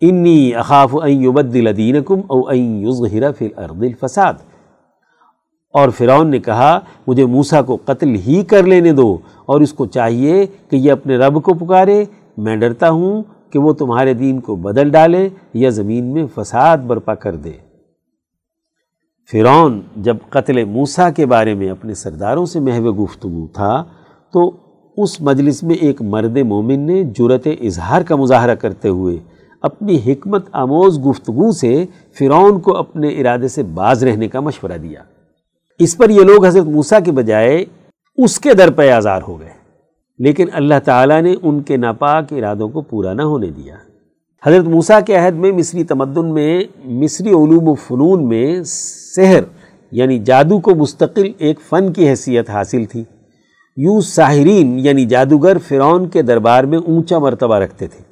انی اخاف ان یبدل دینکم او ان یظہر فی الارض الفساد۔ اور فرعون نے کہا، مجھے موسیٰ کو قتل ہی کر لینے دو اور اس کو چاہیے کہ یہ اپنے رب کو پکارے۔ میں ڈرتا ہوں کہ وہ تمہارے دین کو بدل ڈالے یا زمین میں فساد برپا کر دے۔ فرعون جب قتل موسیٰ کے بارے میں اپنے سرداروں سے محو گفتگو تھا، تو اس مجلس میں ایک مرد مومن نے جرت اظہار کا مظاہرہ کرتے ہوئے اپنی حکمت آموز گفتگو سے فرعون کو اپنے ارادے سے باز رہنے کا مشورہ دیا۔ اس پر یہ لوگ حضرت موسیٰ کے بجائے اس کے در پہ آزار ہو گئے، لیکن اللہ تعالیٰ نے ان کے ناپاک ارادوں کو پورا نہ ہونے دیا۔ حضرت موسیٰ کے عہد میں، مصری تمدن میں، مصری علوم و فنون میں سحر یعنی جادو کو مستقل ایک فن کی حیثیت حاصل تھی۔ یوں ساحرین یعنی جادوگر فرعون کے دربار میں اونچا مرتبہ رکھتے تھے۔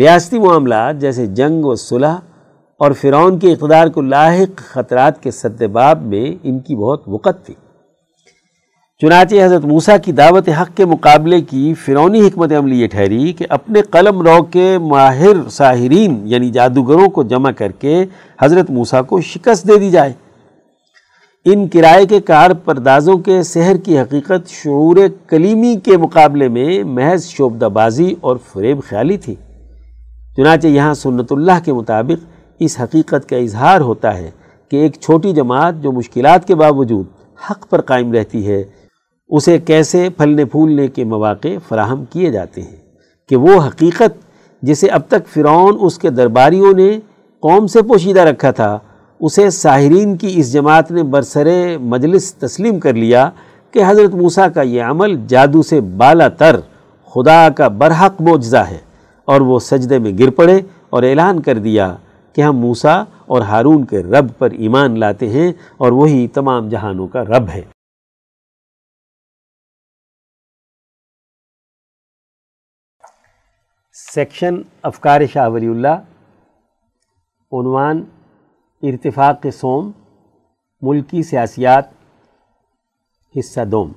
ریاستی معاملات جیسے جنگ و صلح اور فرعون کے اقتدار کو لاحق خطرات کے سدباب میں ان کی بہت وقت تھی۔ چنانچہ حضرت موسیٰ کی دعوت حق کے مقابلے کی فرونی حکمت عملی یہ ٹھہری کہ اپنے قلم رو کے ماہر ساحرین یعنی جادوگروں کو جمع کر کے حضرت موسیٰ کو شکست دے دی جائے۔ ان کرائے کے کار پردازوں کے سحر کی حقیقت شعور کلیمی کے مقابلے میں محض شعبدہ بازی اور فریب خیالی تھی۔ چنانچہ یہاں سنت اللہ کے مطابق اس حقیقت کا اظہار ہوتا ہے کہ ایک چھوٹی جماعت جو مشکلات کے باوجود حق پر قائم رہتی ہے اسے کیسے پھلنے پھولنے کے مواقع فراہم کیے جاتے ہیں کہ وہ حقیقت جسے اب تک فرعون اس کے درباریوں نے قوم سے پوشیدہ رکھا تھا، اسے ساحرین کی اس جماعت نے برسر مجلس تسلیم کر لیا کہ حضرت موسیٰ کا یہ عمل جادو سے بالا تر خدا کا برحق معجزہ ہے اور وہ سجدے میں گر پڑے اور اعلان کر دیا کہ ہم موسیٰ اور ہارون کے رب پر ایمان لاتے ہیں اور وہی تمام جہانوں کا رب ہے۔ سیکشن افکار شاہ ولی اللہ عنوان ارتفاق سوم ملکی سیاسیات حصہ دوم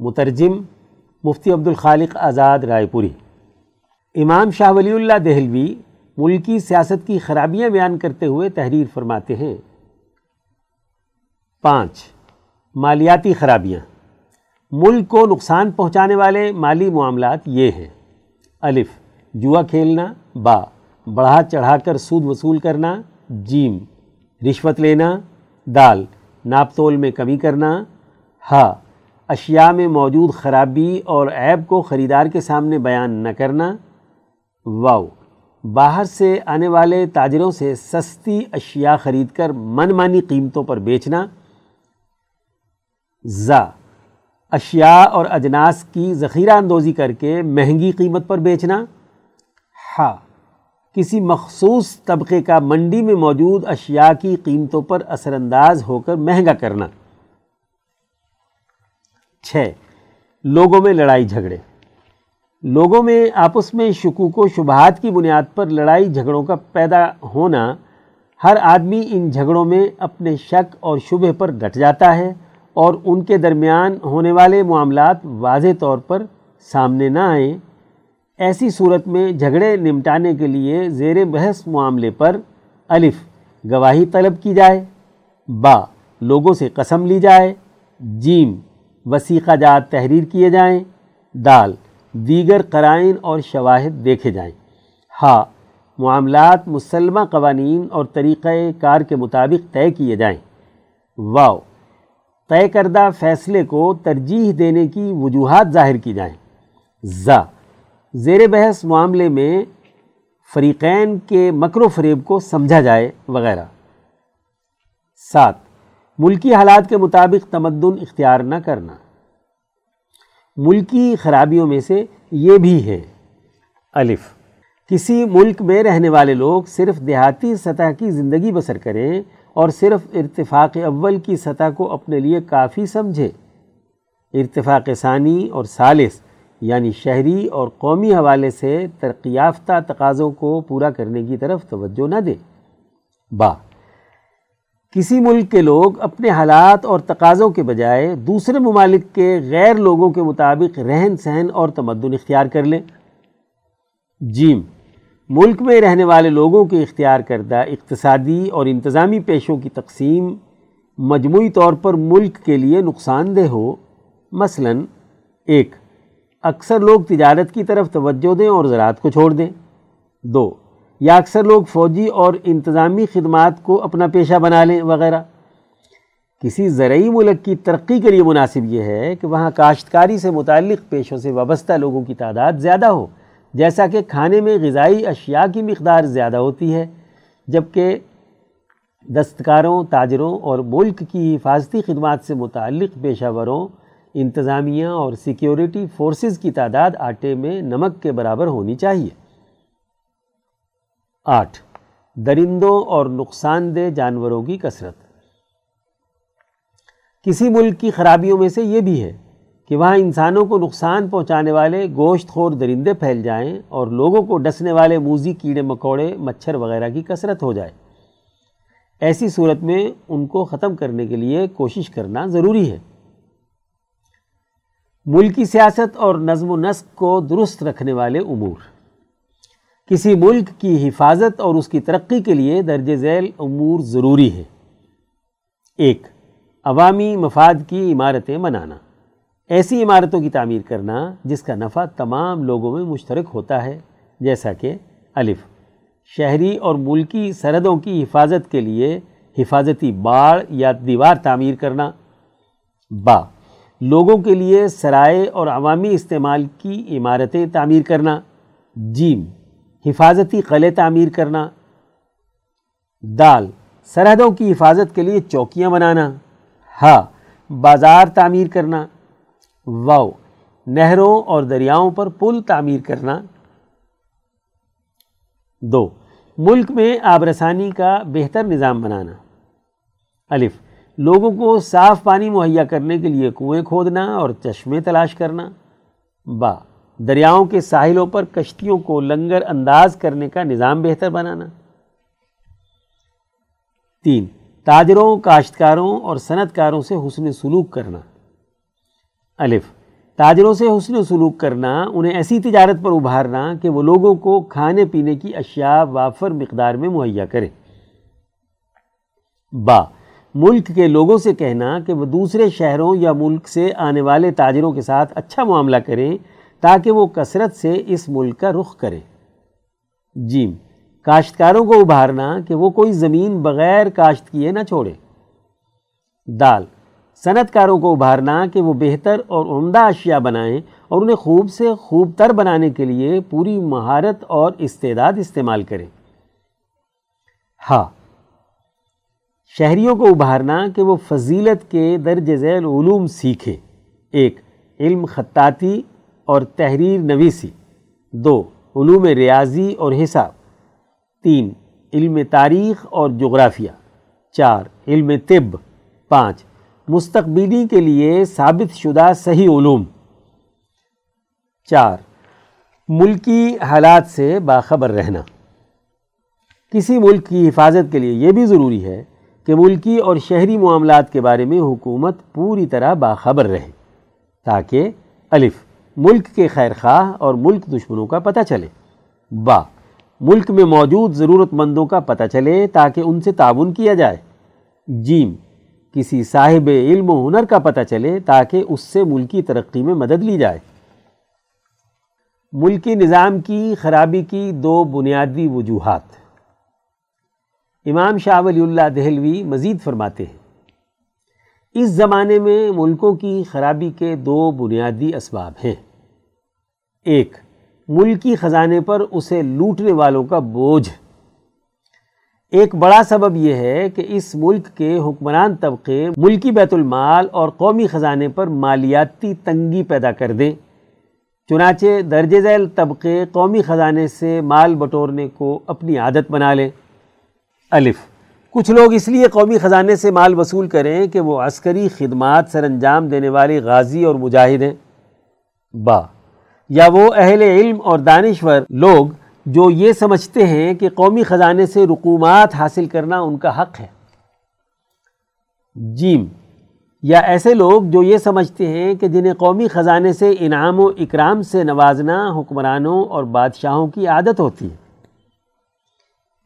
مترجم مفتی عبد الخالق آزاد رائے پوری امام شاہ ولی اللہ دہلوی ملکی سیاست کی خرابیاں بیان کرتے ہوئے تحریر فرماتے ہیں پانچ مالیاتی خرابیاں ملک کو نقصان پہنچانے والے مالی معاملات یہ ہیں الف جوا کھیلنا، با، بڑھا چڑھا کر سود وصول کرنا، جیم، رشوت لینا، دال، ناپ تول میں کمی کرنا، ہا، اشیاء میں موجود خرابی اور عیب کو خریدار کے سامنے بیان نہ کرنا واؤ باہر سے آنے والے تاجروں سے سستی اشیاء خرید کر من مانی قیمتوں پر بیچنا، زا، اشیاء اور اجناس کی ذخیرہ اندوزی کر کے مہنگی قیمت پر بیچنا کسی مخصوص طبقے کا منڈی میں موجود اشیاء کی قیمتوں پر اثر انداز ہو کر مہنگا کرنا۔ چھ، لوگوں میں لڑائی جھگڑے۔ لوگوں میں آپس میں شکوک و شبہات کی بنیاد پر لڑائی جھگڑوں کا پیدا ہونا، ہر آدمی ان جھگڑوں میں اپنے شک اور شبہ پر ڈٹ جاتا ہے اور ان کے درمیان ہونے والے معاملات واضح طور پر سامنے نہ آئیں۔ ایسی صورت میں جھگڑے نمٹانے کے لیے زیر بحث معاملے پر الف، گواہی طلب کی جائے، با، لوگوں سے قسم لی جائے، جیم، وسیقہ جات تحریر کیے جائیں، دال، دیگر قرائن اور شواہد دیکھے جائیں۔ ہا، معاملات مسلمہ قوانین اور طریقہ کار کے مطابق طے کیے جائیں۔ واؤ، طے کردہ فیصلے کو ترجیح دینے کی وجوہات ظاہر کی جائیں۔ زا زیر بحث معاملے میں فریقین کے مکر و فریب کو سمجھا جائے وغیرہ۔ سات، ملکی حالات کے مطابق تمدن اختیار نہ کرنا۔ ملکی خرابیوں میں سے یہ بھی ہے۔ الف، کسی ملک میں رہنے والے لوگ صرف دیہاتی سطح کی زندگی بسر کریں اور صرف ارتفاق اول کی سطح کو اپنے لیے کافی سمجھے ارتفاق ثانی اور ثالث یعنی شہری اور قومی حوالے سے ترقی یافتہ تقاضوں کو پورا کرنے کی طرف توجہ نہ دیں با، کسی ملک کے لوگ اپنے حالات اور تقاضوں کے بجائے دوسرے ممالک کے غیر لوگوں کے مطابق رہن سہن اور تمدن اختیار کر لیں۔ جیم، ملک میں رہنے والے لوگوں کے اختیار کردہ اقتصادی اور انتظامی پیشوں کی تقسیم مجموعی طور پر ملک کے لیے نقصان دہ ہو۔ مثلا، ایک اکثر لوگ تجارت کی طرف توجہ دیں اور زراعت کو چھوڑ دیں۔ دو، یا اکثر لوگ فوجی اور انتظامی خدمات کو اپنا پیشہ بنا لیں وغیرہ۔ کسی زرعی ملک کی ترقی کے لیے مناسب یہ ہے کہ وہاں کاشتکاری سے متعلق پیشوں سے وابستہ لوگوں کی تعداد زیادہ ہو، جیسا کہ کھانے میں غذائی اشیاء کی مقدار زیادہ ہوتی ہے، جبکہ دستکاروں، تاجروں اور ملک کی حفاظتی خدمات سے متعلق پیشہ وروں انتظامیہ اور سیکیورٹی فورسز کی تعداد آٹے میں نمک کے برابر ہونی چاہیے۔ آٹھ، درندوں اور نقصان دہ جانوروں کی کثرت۔ کسی ملک کی خرابیوں میں سے یہ بھی ہے کہ وہاں انسانوں کو نقصان پہنچانے والے گوشت خور درندے پھیل جائیں اور لوگوں کو ڈسنے والے موزی کیڑے مکوڑے، مچھر وغیرہ کی کثرت ہو جائے۔ ایسی صورت میں ان کو ختم کرنے کے لیے کوشش کرنا ضروری ہے۔ ملکی سیاست اور نظم و نسق کو درست رکھنے والے امور۔ کسی ملک کی حفاظت اور اس کی ترقی کے لیے درج ذیل امور ضروری ہے ایک، عوامی مفاد کی عمارتیں بنانا ایسی عمارتوں کی تعمیر کرنا جس کا نفع تمام لوگوں میں مشترک ہوتا ہے، جیسا کہ الف، شہری اور ملکی سرحدوں کی حفاظت کے لیے حفاظتی باڑ یا دیوار تعمیر کرنا۔ با لوگوں کے لیے سرائے اور عوامی استعمال کی عمارتیں تعمیر کرنا، جیم، حفاظتی قلعے تعمیر کرنا، دال، سرحدوں کی حفاظت کے لیے چوکیاں بنانا، ہا، بازار تعمیر کرنا، واؤ، نہروں اور دریاؤں پر پل تعمیر کرنا۔ دو، ملک میں آبرسانی کا بہتر نظام بنانا۔ الف لوگوں کو صاف پانی مہیا کرنے کے لیے کنویں کھودنا اور چشمے تلاش کرنا۔ با، دریاؤں کے ساحلوں پر کشتیوں کو لنگر انداز کرنے کا نظام بہتر بنانا۔ تین، تاجروں، کاشتکاروں اور صنعت کاروں سے حسن سلوک کرنا۔ الف، تاجروں سے حسن سلوک کرنا، انہیں ایسی تجارت پر ابھارنا کہ وہ لوگوں کو کھانے پینے کی اشیاء وافر مقدار میں مہیا کرے با ملک کے لوگوں سے کہنا کہ وہ دوسرے شہروں یا ملک سے آنے والے تاجروں کے ساتھ اچھا معاملہ کریں تاکہ وہ کثرت سے اس ملک کا رخ کریں۔ جیم، کاشتکاروں کو ابھارنا کہ وہ کوئی زمین بغیر کاشت کیے نہ چھوڑے دال صنعت کاروں کو ابھارنا کہ وہ بہتر اور عمدہ اشیاء بنائیں اور انہیں خوب سے خوب تر بنانے کے لیے پوری مہارت اور استعداد استعمال کریں۔ ہاں شہریوں کو ابھارنا کہ وہ فضیلت کے درج ذیل علوم سیکھیں۔ ایک، علم خطاطی اور تحریر نویسی۔ دو، علوم ریاضی اور حساب۔ تین، علم تاریخ اور جغرافیہ۔ چار، علم طب۔ پانچ، مستقبلی کے لیے ثابت شدہ صحیح علوم۔ چار، ملکی حالات سے باخبر رہنا۔ کسی ملک کی حفاظت کے لیے یہ بھی ضروری ہے کہ ملکی اور شہری معاملات کے بارے میں حکومت پوری طرح باخبر رہے تاکہ الف، ملک کے خیر خواہ اور ملک دشمنوں کا پتہ چلے۔ با، ملک میں موجود ضرورت مندوں کا پتہ چلے تاکہ ان سے تعاون کیا جائے۔ جیم، کسی صاحب علم و ہنر کا پتہ چلے تاکہ اس سے ملکی ترقی میں مدد لی جائے۔ ملکی نظام کی خرابی کی دو بنیادی وجوہات۔ امام شاہ ولی اللہ دہلوی مزید فرماتے ہیں، اس زمانے میں ملکوں کی خرابی کے دو بنیادی اسباب ہیں۔ ایک، ملکی خزانے پر اسے لوٹنے والوں کا بوجھ۔ ایک بڑا سبب یہ ہے کہ اس ملک کے حکمران طبقے ملکی بیت المال اور قومی خزانے پر مالیاتی تنگی پیدا کر دیں۔ چنانچہ درج ذیل طبقے قومی خزانے سے مال بٹورنے کو اپنی عادت بنا لیں۔ الف۔ کچھ لوگ اس لیے قومی خزانے سے مال وصول کریں کہ وہ عسکری خدمات سر انجام دینے والے غازی اور مجاہد ہیں۔ با۔ یا وہ اہل علم اور دانشور لوگ جو یہ سمجھتے ہیں کہ قومی خزانے سے رقومات حاصل کرنا ان کا حق ہے۔ جیم۔ یا ایسے لوگ جو یہ سمجھتے ہیں کہ جنہیں قومی خزانے سے انعام و اکرام سے نوازنا، حکمرانوں اور بادشاہوں کی عادت ہوتی ہے۔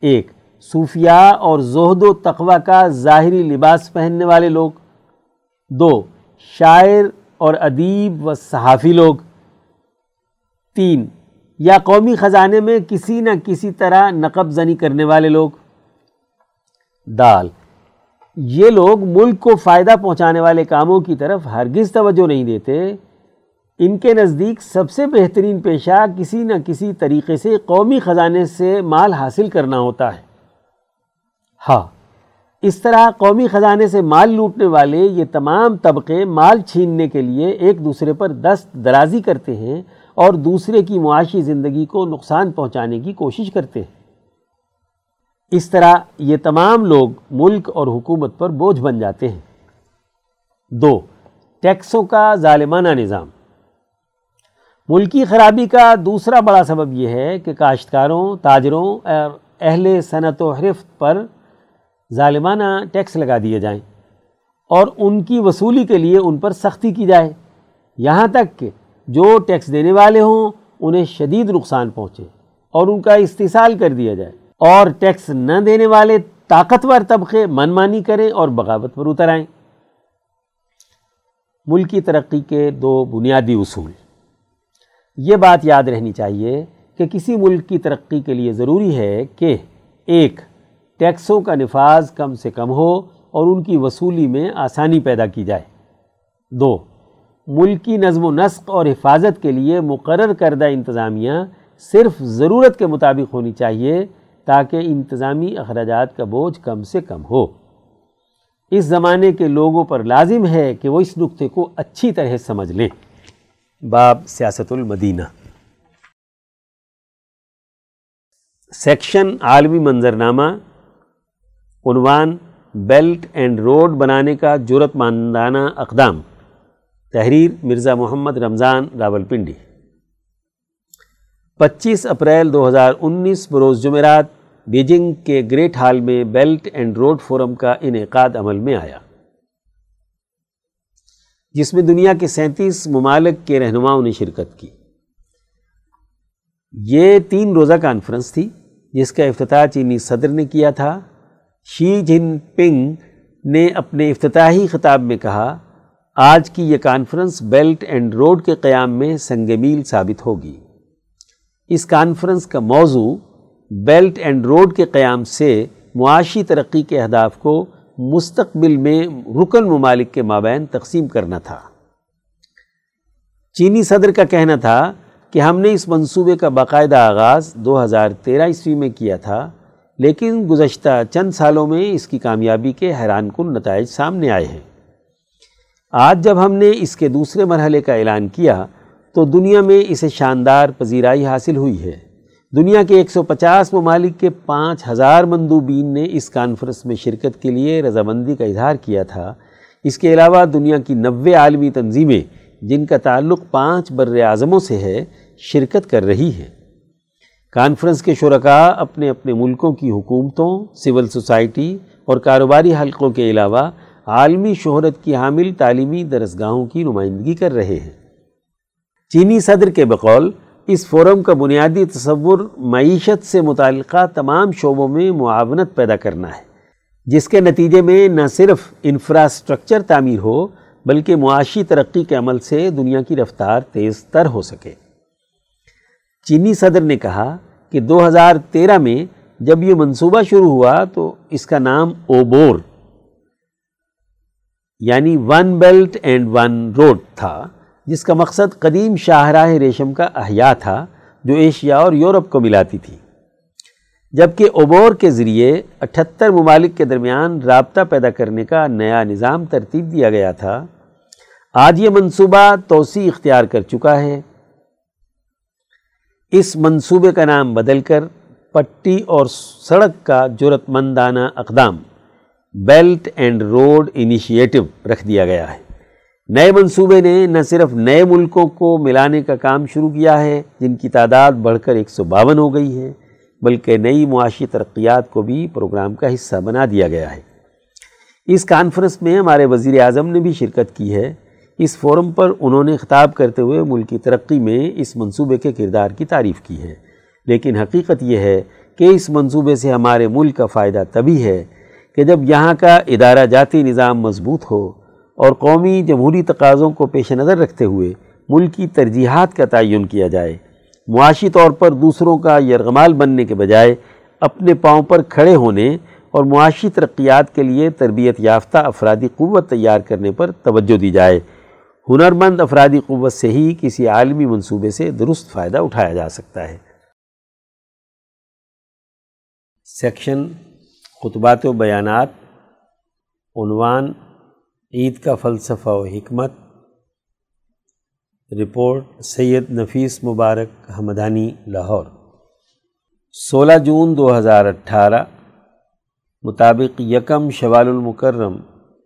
ایک۔ صوفیاء اور زہد و تقوی کا ظاہری لباس پہننے والے لوگ۔ دو، شاعر اور ادیب و صحافی لوگ۔ تین، یا قومی خزانے میں کسی نہ کسی طرح نقب زنی کرنے والے لوگ۔ دال، یہ لوگ ملک کو فائدہ پہنچانے والے کاموں کی طرف ہرگز توجہ نہیں دیتے۔ ان کے نزدیک سب سے بہترین پیشہ کسی نہ کسی طریقے سے قومی خزانے سے مال حاصل کرنا ہوتا ہے۔ ہاں اس طرح قومی خزانے سے مال لوٹنے والے یہ تمام طبقے مال چھیننے کے لیے ایک دوسرے پر دست درازی کرتے ہیں اور دوسرے کی معاشی زندگی کو نقصان پہنچانے کی کوشش کرتے ہیں۔ اس طرح یہ تمام لوگ ملک اور حکومت پر بوجھ بن جاتے ہیں۔ دو، ٹیکسوں کا ظالمانہ نظام۔ ملکی خرابی کا دوسرا بڑا سبب یہ ہے کہ کاشتکاروں، تاجروں اور اہل صنعت و حرفت پر ظالمانہ ٹیکس لگا دیے جائیں اور ان کی وصولی کے لیے ان پر سختی کی جائے۔ یہاں تک کہ جو ٹیکس دینے والے ہوں، انہیں شدید نقصان پہنچے اور ان کا استحصال کر دیا جائے۔ اور ٹیکس نہ دینے والے طاقتور طبقے من مانی کریں اور بغاوت پر اتر آئیں۔ ملکی ترقی کے دو بنیادی اصول۔ یہ بات یاد رہنی چاہیے کہ کسی ملک کی ترقی کے لیے ضروری ہے کہ ایک ٹیکسوں کا نفاذ کم سے کم ہو اور ان کی وصولی میں آسانی پیدا کی جائے۔ دو، ملکی نظم و نسق اور حفاظت کے لیے مقرر کردہ انتظامیہ صرف ضرورت کے مطابق ہونی چاہیے تاکہ انتظامی اخراجات کا بوجھ کم سے کم ہو۔ اس زمانے کے لوگوں پر لازم ہے کہ وہ اس نقطے کو اچھی طرح سمجھ لیں۔ باب سیاست المدینہ۔ سیکشن عالمی منظرنامہ عنوان بیلٹ اینڈ روڈ بنانے کا جرت ماندانہ اقدام۔ تحریر مرزا محمد رمضان راول پنڈی پچیس اپریل دو ہزار انیس بروز جمعرات بیجنگ کے گریٹ ہال میں بیلٹ اینڈ روڈ فورم کا انعقاد عمل میں آیا۔ جس میں دنیا کے سینتیس ممالک کے رہنماؤں نے شرکت کی۔ یہ تین روزہ کانفرنس تھی جس کا افتتاح چینی صدر نے کیا تھا۔ شی جن پنگ نے اپنے افتتاحی خطاب میں کہا، آج کی یہ کانفرنس بیلٹ اینڈ روڈ کے قیام میں سنگ میل ثابت ہوگی۔ اس کانفرنس کا موضوع بیلٹ اینڈ روڈ کے قیام سے معاشی ترقی کے اہداف کو مستقبل میں رکن ممالک کے مابین تقسیم کرنا تھا۔ چینی صدر کا کہنا تھا کہ ہم نے اس منصوبے کا باقاعدہ آغاز دو ہزار تیرہ عیسوی میں کیا تھا۔ لیکن گزشتہ چند سالوں میں اس کی کامیابی کے حیران کن نتائج سامنے آئے ہیں۔ آج جب ہم نے اس کے دوسرے مرحلے کا اعلان کیا، تو دنیا میں اسے شاندار پذیرائی حاصل ہوئی ہے۔ دنیا کے ایک سو پچاس ممالک کے پانچ ہزار مندوبین نے اس کانفرنس میں شرکت کے لیے رضامندی کا اظہار کیا تھا۔ اس کے علاوہ دنیا کی نوے عالمی تنظیمیں، جن کا تعلق پانچ بر اعظموں سے ہے، شرکت کر رہی ہیں۔ کانفرنس کے شرکاء اپنے اپنے ملکوں کی حکومتوں، سول سوسائٹی اور کاروباری حلقوں کے علاوہ عالمی شہرت کی حامل تعلیمی درسگاہوں کی نمائندگی کر رہے ہیں۔ چینی صدر کے بقول، اس فورم کا بنیادی تصور معیشت سے متعلقہ تمام شعبوں میں معاونت پیدا کرنا ہے، جس کے نتیجے میں نہ صرف انفراسٹرکچر تعمیر ہو، بلکہ معاشی ترقی کے عمل سے دنیا کی رفتار تیز تر ہو سکے۔ چینی صدر نے کہا کہ دو ہزار تیرہ میں جب یہ منصوبہ شروع ہوا تو اس کا نام اوبور یعنی one belt and one road تھا، جس کا مقصد قدیم شاہراہ ریشم کا احیاء تھا جو ایشیا اور یورپ کو ملاتی تھی۔ جبکہ عبور کے ذریعے اٹھتر ممالک کے درمیان رابطہ پیدا کرنے کا نیا نظام ترتیب دیا گیا تھا، آج یہ منصوبہ توسیع اختیار کر چکا ہے۔ اس منصوبے کا نام بدل کر پٹی اور سڑک کا جرت مندانہ اقدام بیلٹ اینڈ روڈ انیشیٹو رکھ دیا گیا ہے۔ نئے منصوبے نے نہ صرف نئے ملکوں کو ملانے کا کام شروع کیا ہے جن کی تعداد بڑھ کر ایک سو باون ہو گئی ہے، بلکہ نئی معاشی ترقیات کو بھی پروگرام کا حصہ بنا دیا گیا ہے۔ اس کانفرنس میں ہمارے وزیر اعظم نے بھی شرکت کی ہے۔ اس فورم پر انہوں نے خطاب کرتے ہوئے ملک کی ترقی میں اس منصوبے کے کردار کی تعریف کی ہے۔ لیکن حقیقت یہ ہے کہ اس منصوبے سے ہمارے ملک کا فائدہ تبھی ہے کہ جب یہاں کا ادارہ جاتی نظام مضبوط ہو اور قومی جمہوری تقاضوں کو پیش نظر رکھتے ہوئے ملکی ترجیحات کا تعین کیا جائے، معاشی طور پر دوسروں کا یرغمال بننے کے بجائے اپنے پاؤں پر کھڑے ہونے اور معاشی ترقیات کے لیے تربیت یافتہ افرادی قوت تیار کرنے پر توجہ دی جائے۔ ہنرمند افرادی قوت سے ہی کسی عالمی منصوبے سے درست فائدہ اٹھایا جا سکتا ہے۔ سیکشن، خطبات و بیانات، عنوان، عید کا فلسفہ و حکمت، رپورٹ، سید نفیس مبارک حمدانی لاہور۔ سولہ جون دو ہزار اٹھارہ، مطابق یکم شوال المکرم،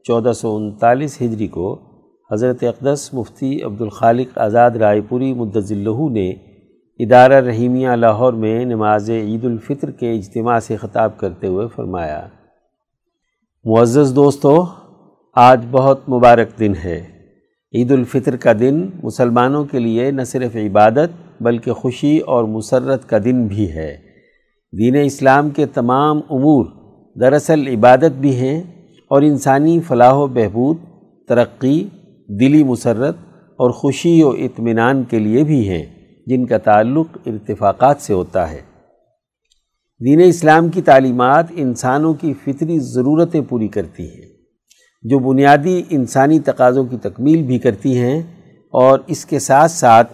چودہ سو انتالیس ہجری کو حضرت اقدس مفتی عبدالخالق آزاد رائے پوری مدضلہ نے ادارہ رحیمیہ لاہور میں نماز عید الفطر کے اجتماع سے خطاب کرتے ہوئے فرمایا، معزز دوستو، آج بہت مبارک دن ہے۔ عید الفطر کا دن مسلمانوں کے لیے نہ صرف عبادت بلکہ خوشی اور مسرت کا دن بھی ہے۔ دین اسلام کے تمام امور دراصل عبادت بھی ہیں اور انسانی فلاح و بہبود، ترقی دلی مسرت اور خوشی و اطمینان کے لیے بھی ہیں، جن کا تعلق ارتفاقات سے ہوتا ہے۔ دین اسلام کی تعلیمات انسانوں کی فطری ضرورتیں پوری کرتی ہیں، جو بنیادی انسانی تقاضوں کی تکمیل بھی کرتی ہیں اور اس کے ساتھ ساتھ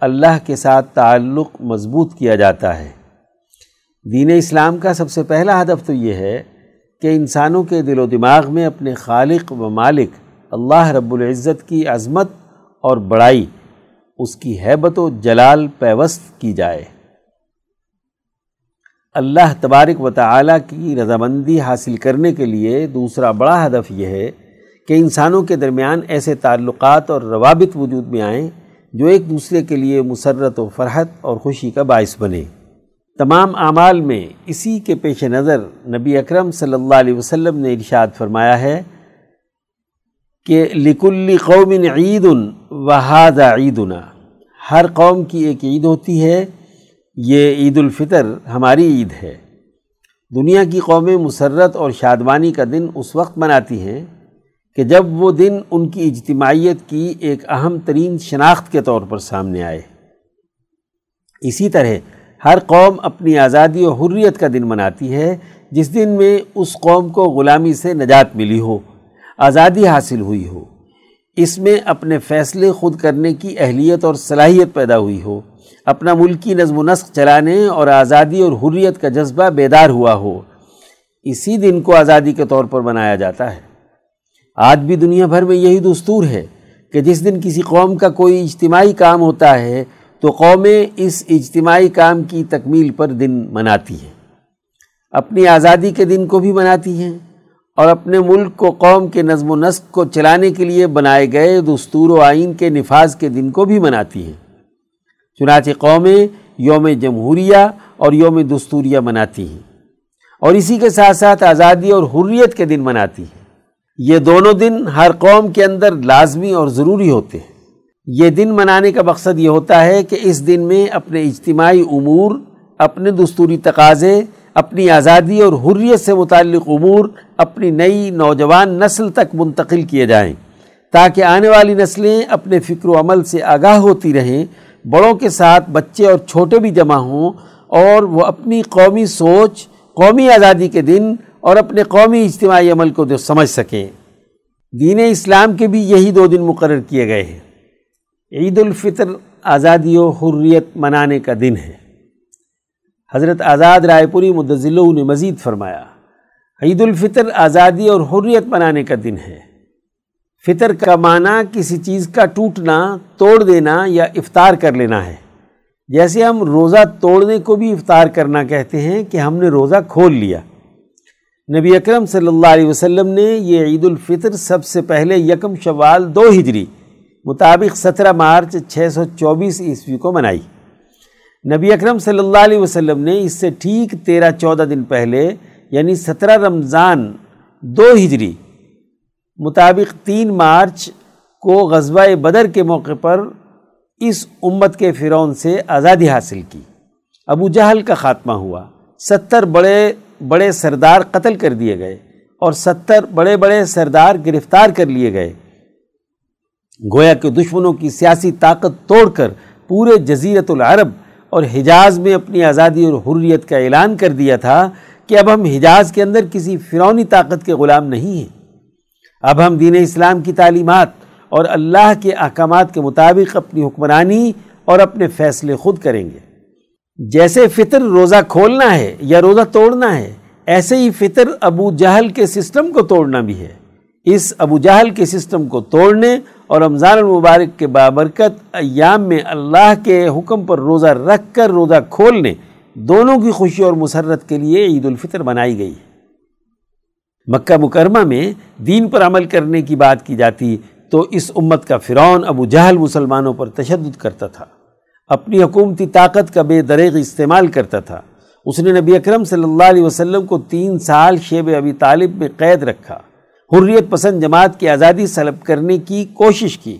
اللہ کے ساتھ تعلق مضبوط کیا جاتا ہے۔ دین اسلام کا سب سے پہلا ہدف تو یہ ہے کہ انسانوں کے دل و دماغ میں اپنے خالق و مالک اللہ رب العزت کی عظمت اور بڑائی، اس کی حیبت و جلال پیوست کی جائے۔ اللہ تبارک و تعالیٰ کی رضامندی حاصل کرنے کے لیے دوسرا بڑا ہدف یہ ہے کہ انسانوں کے درمیان ایسے تعلقات اور روابط وجود میں آئیں جو ایک دوسرے کے لیے مسرت و فرحت اور خوشی کا باعث بنے۔ تمام اعمال میں اسی کے پیش نظر نبی اکرم صلی اللہ علیہ وسلم نے ارشاد فرمایا ہے کہ لکل قوم عید وحاد عیدنا، ہر قوم کی ایک عید ہوتی ہے، یہ عید الفطر ہماری عید ہے۔ دنیا کی قومیں مسرت اور شادمانی کا دن اس وقت مناتی ہیں کہ جب وہ دن ان کی اجتماعیت کی ایک اہم ترین شناخت کے طور پر سامنے آئے۔ اسی طرح ہر قوم اپنی آزادی و حریت کا دن مناتی ہے، جس دن میں اس قوم کو غلامی سے نجات ملی ہو۔ آزادی حاصل ہوئی ہو، اس میں اپنے فیصلے خود کرنے کی اہلیت اور صلاحیت پیدا ہوئی ہو، اپنا ملکی نظم و نسق چلانے اور آزادی اور حریت کا جذبہ بیدار ہوا ہو، اسی دن کو آزادی کے طور پر منایا جاتا ہے۔ آج بھی دنیا بھر میں یہی دستور ہے کہ جس دن کسی قوم کا کوئی اجتماعی کام ہوتا ہے، تو قومیں اس اجتماعی کام کی تکمیل پر دن مناتی ہیں۔ اپنی آزادی کے دن کو بھی مناتی ہیں۔ اور اپنے ملک کو قوم کے نظم و نسق کو چلانے کے لیے بنائے گئے دستور و آئین کے نفاذ کے دن کو بھی مناتی ہیں۔ چنانچہ قومیں یوم جمہوریہ اور یوم دستوریہ مناتی ہیں۔ اور اسی کے ساتھ ساتھ آزادی اور حریت کے دن مناتی ہیں۔ یہ دونوں دن ہر قوم کے اندر لازمی اور ضروری ہوتے ہیں۔ یہ دن منانے کا مقصد یہ ہوتا ہے کہ اس دن میں اپنے اجتماعی امور، اپنے دستوری تقاضے اپنی آزادی اور حریت سے متعلق امور اپنی نئی نوجوان نسل تک منتقل کیے جائیں، تاکہ آنے والی نسلیں اپنے فکر و عمل سے آگاہ ہوتی رہیں، بڑوں کے ساتھ بچے اور چھوٹے بھی جمع ہوں اور وہ اپنی قومی سوچ، قومی آزادی کے دن اور اپنے قومی اجتماعی عمل کو جو سمجھ سکیں۔ دین اسلام کے بھی یہی دو دن مقرر کیے گئے ہیں۔ عید الفطر آزادی و حریت منانے کا دن ہے۔ حضرت آزاد رائے پوری مدضلہ نے مزید فرمایا، عید الفطر آزادی اور حریت منانے کا دن ہے۔ فطر کا معنی کسی چیز کا ٹوٹنا، توڑ دینا یا افطار کر لینا ہے۔ جیسے ہم روزہ توڑنے کو بھی افطار کرنا کہتے ہیں کہ ہم نے روزہ کھول لیا۔ نبی اکرم صلی اللہ علیہ وسلم نے یہ عید الفطر سب سے پہلے یکم شوال دو ہجری مطابق سترہ مارچ چھ سو چوبیس عیسوی کو منائی۔ نبی اکرم صلی اللہ علیہ وسلم نے اس سے ٹھیک تیرہ چودہ دن پہلے یعنی سترہ رمضان دو ہجری، مطابق تین مارچ کو غزوہ بدر کے موقع پر اس امت کے فرعون سے آزادی حاصل کی۔ ابو جہل کا خاتمہ ہوا۔ ستر بڑے بڑے سردار قتل کر دیے گئے اور ستر بڑے بڑے سردار گرفتار کر لیے گئے۔ گویا کہ دشمنوں کی سیاسی طاقت توڑ کر پورے جزیرت العرب اور حجاز میں اپنی آزادی اور حریت کا اعلان کر دیا تھا کہ اب ہم حجاز کے اندر کسی فرونی طاقت کے غلام نہیں ہیں۔ اب ہم دین اسلام کی تعلیمات اور اللہ کے احکامات کے مطابق اپنی حکمرانی اور اپنے فیصلے خود کریں گے۔ جیسے فطر روزہ کھولنا ہے یا روزہ توڑنا ہے، ایسے ہی فطر ابو جہل کے سسٹم کو توڑنا بھی ہے۔ اس ابو جہل کے سسٹم کو توڑنے اور رمضان المبارک کے بابرکت ایام میں اللہ کے حکم پر روزہ رکھ کر روزہ کھولنے دونوں کی خوشی اور مسرت کے لیے عید الفطر بنائی گئی۔ مکہ مکرمہ میں دین پر عمل کرنے کی بات کی جاتی تو اس امت کا فرعون ابو جہل مسلمانوں پر تشدد کرتا تھا۔ اپنی حکومتی طاقت کا بے دریغ استعمال کرتا تھا۔ اس نے نبی اکرم صلی اللہ علیہ وسلم کو تین سال شیب ابی طالب میں قید رکھا۔ حریت پسند جماعت کی آزادی سلب کرنے کی کوشش کی۔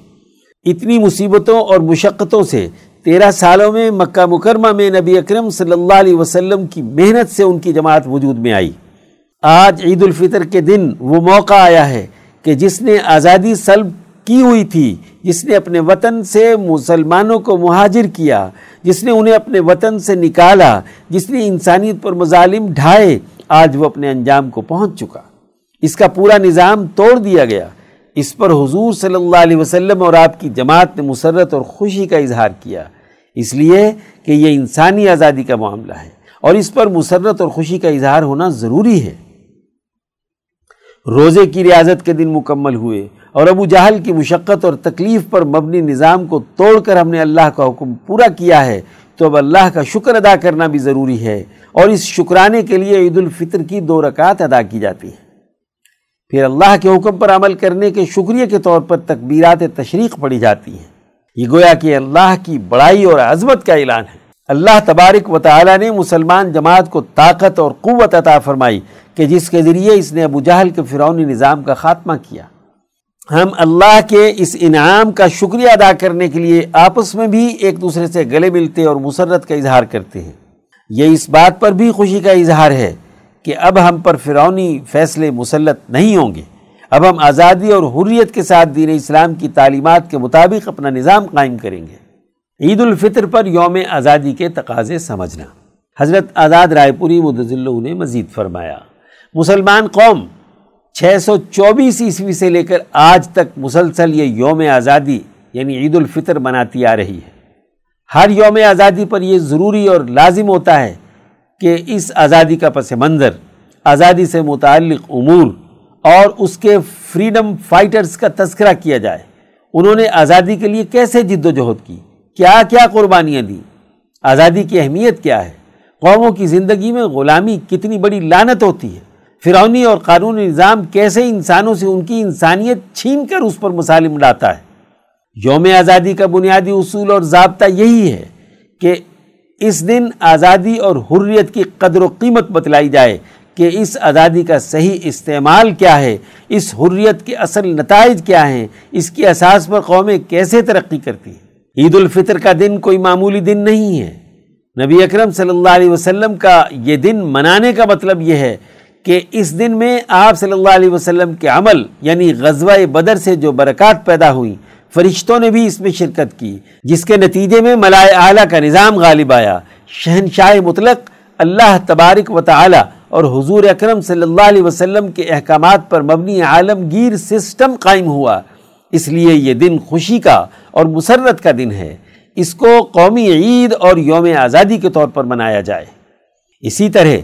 اتنی مصیبتوں اور مشقتوں سے تیرہ سالوں میں مکہ مکرمہ میں نبی اکرم صلی اللہ علیہ وسلم کی محنت سے ان کی جماعت وجود میں آئی۔ آج عید الفطر کے دن وہ موقع آیا ہے کہ جس نے آزادی سلب کی ہوئی تھی، جس نے اپنے وطن سے مسلمانوں کو مہاجر کیا، جس نے انہیں اپنے وطن سے نکالا، جس نے انسانیت پر مظالم ڈھائے، آج وہ اپنے انجام کو پہنچ چکا۔ اس کا پورا نظام توڑ دیا گیا۔ اس پر حضور صلی اللہ علیہ وسلم اور آپ کی جماعت نے مسرت اور خوشی کا اظہار کیا۔ اس لیے کہ یہ انسانی آزادی کا معاملہ ہے اور اس پر مسرت اور خوشی کا اظہار ہونا ضروری ہے۔ روزے کی ریاضت کے دن مکمل ہوئے اور ابو جہل کی مشقت اور تکلیف پر مبنی نظام کو توڑ کر ہم نے اللہ کا حکم پورا کیا ہے، تو اب اللہ کا شکر ادا کرنا بھی ضروری ہے اور اس شکرانے کے لیے عید الفطر کی دو رکعت ادا کی جاتی ہے۔ پھر اللہ کے حکم پر عمل کرنے کے شکریہ کے طور پر تکبیرات تشریق پڑی جاتی ہیں۔ یہ گویا کہ اللہ کی بڑائی اور عظمت کا اعلان ہے۔ اللہ تبارک و تعالی نے مسلمان جماعت کو طاقت اور قوت عطا فرمائی کہ جس کے ذریعے اس نے ابو جہل کے فرعونی نظام کا خاتمہ کیا۔ ہم اللہ کے اس انعام کا شکریہ ادا کرنے کے لیے آپس میں بھی ایک دوسرے سے گلے ملتے اور مسرت کا اظہار کرتے ہیں۔ یہ اس بات پر بھی خوشی کا اظہار ہے کہ اب ہم پر فرعونی فیصلے مسلط نہیں ہوں گے۔ اب ہم آزادی اور حریت کے ساتھ دین اسلام کی تعلیمات کے مطابق اپنا نظام قائم کریں گے۔ عید الفطر پر یوم آزادی کے تقاضے سمجھنا۔ حضرت آزاد رائے پوری مدضل نے مزید فرمایا، مسلمان قوم، چھ سو چوبیس عیسوی سے لے کر آج تک مسلسل یہ یوم آزادی یعنی عید الفطر مناتی آ رہی ہے۔ ہر یوم آزادی پر یہ ضروری اور لازم ہوتا ہے کہ اس آزادی کا پس منظر، آزادی سے متعلق امور اور اس کے فریڈم فائٹرز کا تذکرہ کیا جائے۔ انہوں نے آزادی کے لیے کیسے جد و جہد کی؟ کیا کیا قربانیاں دی آزادی کی اہمیت کیا ہے؟ قوموں کی زندگی میں غلامی کتنی بڑی لانت ہوتی ہے؟ فرونی اور قانونی نظام کیسے انسانوں سے ان کی انسانیت چھین کر اس پر مسالم لاتا ہے؟ یوم آزادی کا بنیادی اصول اور ضابطہ یہی ہے کہ اس دن آزادی اور حریت کی قدر و قیمت بتلائی جائے کہ اس آزادی کا صحیح استعمال کیا ہے، اس حریت کے اصل نتائج کیا ہیں، اس کی اساس پر قومیں کیسے ترقی کرتی ہیں؟ عید الفطر کا دن کوئی معمولی دن نہیں ہے۔ نبی اکرم صلی اللہ علیہ وسلم کا یہ دن منانے کا مطلب یہ ہے کہ اس دن میں آپ صلی اللہ علیہ وسلم کے عمل یعنی غزوہ بدر سے جو برکات پیدا ہوئی فرشتوں نے بھی اس میں شرکت کی، جس کے نتیجے میں ملائے اعلیٰ کا نظام غالب آیا۔ شہنشاہ مطلق اللہ تبارک و تعالی اور حضور اکرم صلی اللہ علیہ وسلم کے احکامات پر مبنی عالمگیر سسٹم قائم ہوا۔ اس لیے یہ دن خوشی کا اور مسرت کا دن ہے۔ اس کو قومی عید اور یوم آزادی کے طور پر منایا جائے۔ اسی طرح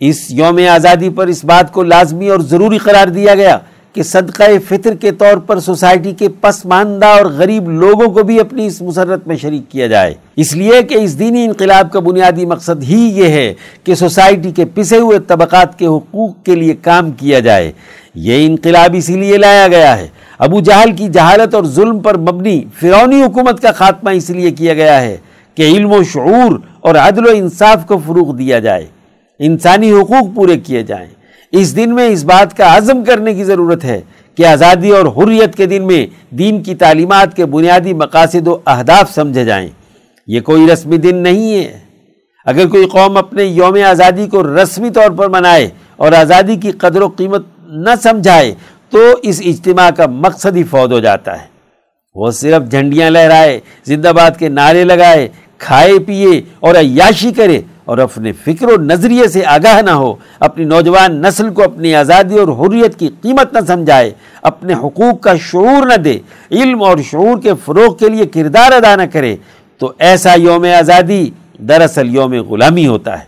اس یوم آزادی پر اس بات کو لازمی اور ضروری قرار دیا گیا کہ صدقہ فطر کے طور پر سوسائٹی کے پسماندہ اور غریب لوگوں کو بھی اپنی اس مسرت میں شریک کیا جائے۔ اس لیے کہ اس دینی انقلاب کا بنیادی مقصد ہی یہ ہے کہ سوسائٹی کے پسے ہوئے طبقات کے حقوق کے لیے کام کیا جائے۔ یہ انقلاب اسی لیے لایا گیا ہے۔ ابو جہل کی جہالت اور ظلم پر مبنی فرونی حکومت کا خاتمہ اس لیے کیا گیا ہے کہ علم و شعور اور عدل و انصاف کو فروغ دیا جائے۔ انسانی حقوق پورے کیے جائیں۔ اس دن میں اس بات کا عزم کرنے کی ضرورت ہے کہ آزادی اور حریت کے دن میں دین کی تعلیمات کے بنیادی مقاصد و اہداف سمجھے جائیں۔ یہ کوئی رسمی دن نہیں ہے۔ اگر کوئی قوم اپنے یوم آزادی کو رسمی طور پر منائے اور آزادی کی قدر و قیمت نہ سمجھائے تو اس اجتماع کا مقصد ہی فوت ہو جاتا ہے۔ وہ صرف جھنڈیاں لہرائے، زندہ باد کے نعرے لگائے، کھائے پیے اور عیاشی کرے اور اپنے فکر و نظریے سے آگاہ نہ ہو، اپنی نوجوان نسل کو اپنی آزادی اور حریت کی قیمت نہ سمجھائے، اپنے حقوق کا شعور نہ دے، علم اور شعور کے فروغ کے لیے کردار ادا نہ کرے، تو ایسا یوم آزادی دراصل یوم غلامی ہوتا ہے،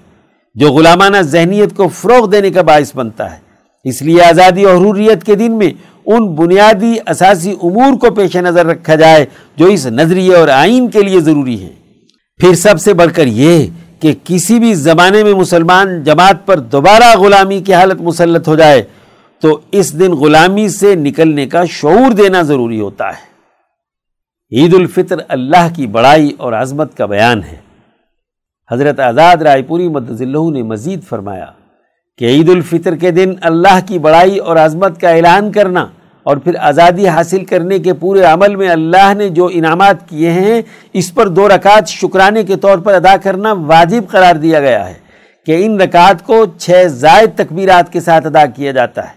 جو غلامانہ ذہنیت کو فروغ دینے کا باعث بنتا ہے۔ اس لیے آزادی اور حریت کے دن میں ان بنیادی اساسی امور کو پیش نظر رکھا جائے، جو اس نظریے اور آئین کے لیے ضروری ہیں۔ پھر سب سے بڑھ کر یہ کہ کسی بھی زمانے میں مسلمان جماعت پر دوبارہ غلامی کی حالت مسلط ہو جائے تو اس دن غلامی سے نکلنے کا شعور دینا ضروری ہوتا ہے۔ عید الفطر اللہ کی بڑائی اور عظمت کا بیان ہے۔ حضرت آزاد رائے پوری اللہ نے مزید فرمایا کہ عید الفطر کے دن اللہ کی بڑائی اور عظمت کا اعلان کرنا اور پھر آزادی حاصل کرنے کے پورے عمل میں اللہ نے جو انعامات کیے ہیں، اس پر دو رکعت شکرانے کے طور پر ادا کرنا واجب قرار دیا گیا ہے کہ ان رکعت کو چھ زائد تکبیرات کے ساتھ ادا کیا جاتا ہے۔